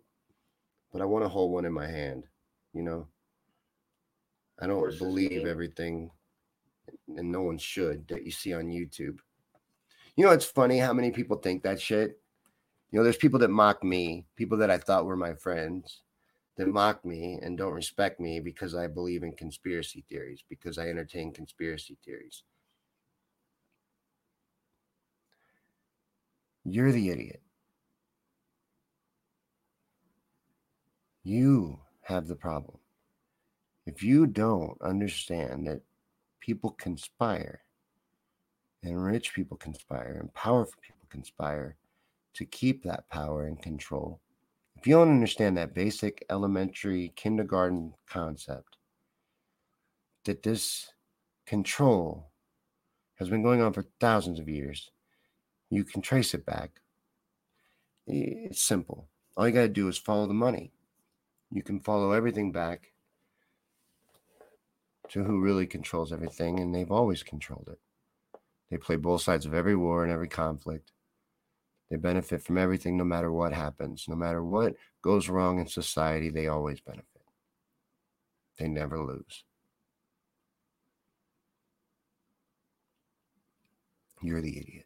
but I want to hold one in my hand, you know? I don't believe everything, and no one should, that you see on YouTube. You know, it's funny how many people think that shit. You know, there's people that mock me, people that I thought were my friends that mock me and don't respect me because I believe in conspiracy theories, because I entertain conspiracy theories. You're the idiot. You have the problem. If you don't understand that people conspire and rich people conspire and powerful people conspire to keep that power and control. If you don't understand that basic elementary kindergarten concept, that this control has been going on for thousands of years, you can trace it back. It's simple. All you got to do is follow the money. You can follow everything back to who really controls everything, and they've always controlled it. They play both sides of every war and every conflict. They benefit from everything no matter what happens. No matter what goes wrong in society, they always benefit. They never lose. You're the idiot.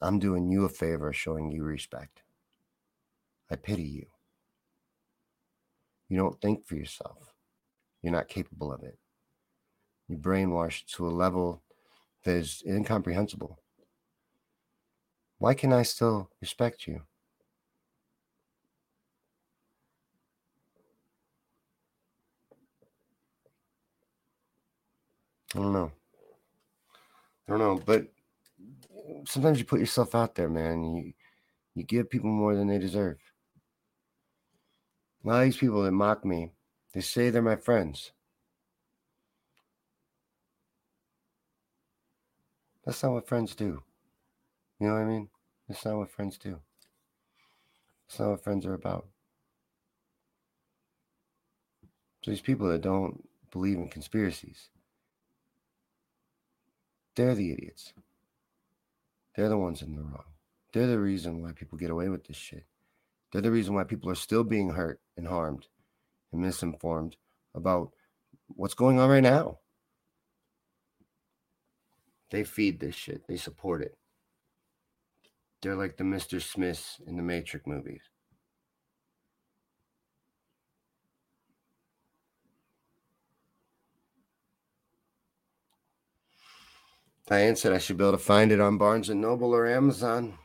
I'm doing you a favor showing you respect. I pity you. You don't think for yourself. You're not capable of it. Brainwashed to a level that is incomprehensible. Why can I still respect you? I don't know. I don't know, but sometimes you put yourself out there, man. You you give people more than they deserve. A lot of these people that mock me, they say they're my friends. That's not what friends do. You know what I mean? That's not what friends do. That's not what friends are about. So these people that don't believe in conspiracies, they're the idiots. They're the ones in the wrong. They're the reason why people get away with this shit. They're the reason why people are still being hurt and harmed and misinformed about what's going on right now. They feed this shit, they support it. They're like the Mr. Smiths in the Matrix movies. Diane said I should be able to find it on Barnes and Noble or Amazon.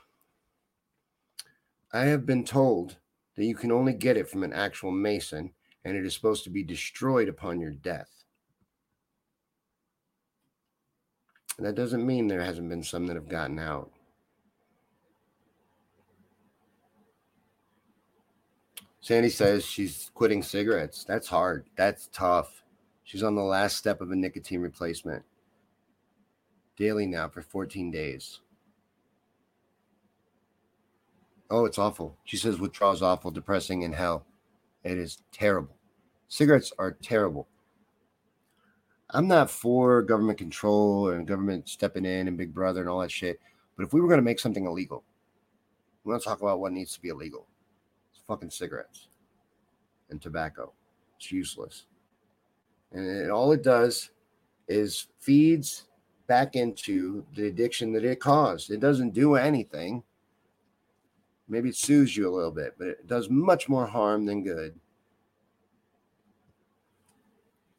I have been told that you can only get it from an actual Mason and it is supposed to be destroyed upon your death. And that doesn't mean there hasn't been some that have gotten out. Sandy says she's quitting cigarettes. That's hard. That's tough. She's on the last step of a nicotine replacement. Daily now for 14 days. Oh, it's awful. She says withdrawals awful, depressing, and hell. It is terrible. Cigarettes are terrible. I'm not for government control and government stepping in and Big Brother and all that shit. But if we were going to make something illegal, we want to talk about what needs to be illegal. It's fucking cigarettes and tobacco. It's useless. And it, all it does is feeds back into the addiction that it caused. It doesn't do anything. Maybe it soothes you a little bit, but it does much more harm than good.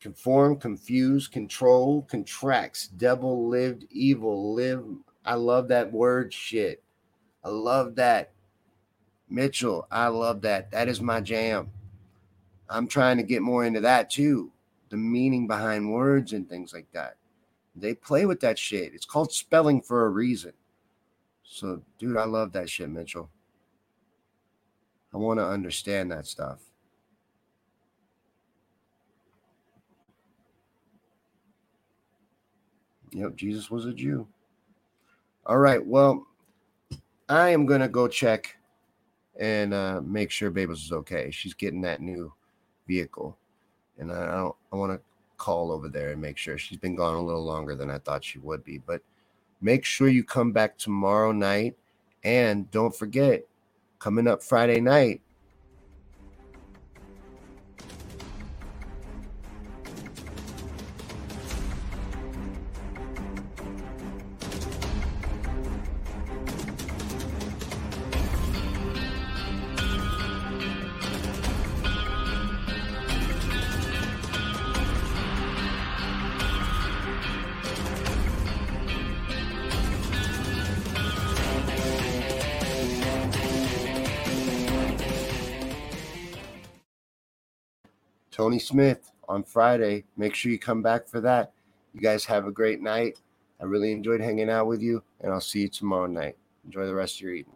Conform, confuse, control, contracts, devil lived, evil live. I love that word shit. I love that. Mitchell, I love that. That is my jam. I'm trying to get more into that too. The meaning behind words and things like that. They play with that shit. It's called spelling for a reason. So, dude, I love that shit, Mitchell. I want to understand that stuff. Yep, Jesus was a Jew. All right. Well, I am to go check and uh, make sure Babels is okay. She's getting that new vehicle. And I don't, I want to call over there and make sure she's been gone a little longer than I thought she would be. But make sure you come back tomorrow night. And don't forget, coming up Friday night, Tony Smith on Friday. Make sure you come back for that. You guys have a great night. I really enjoyed hanging out with you, and I'll see you tomorrow night. Enjoy the rest of your evening.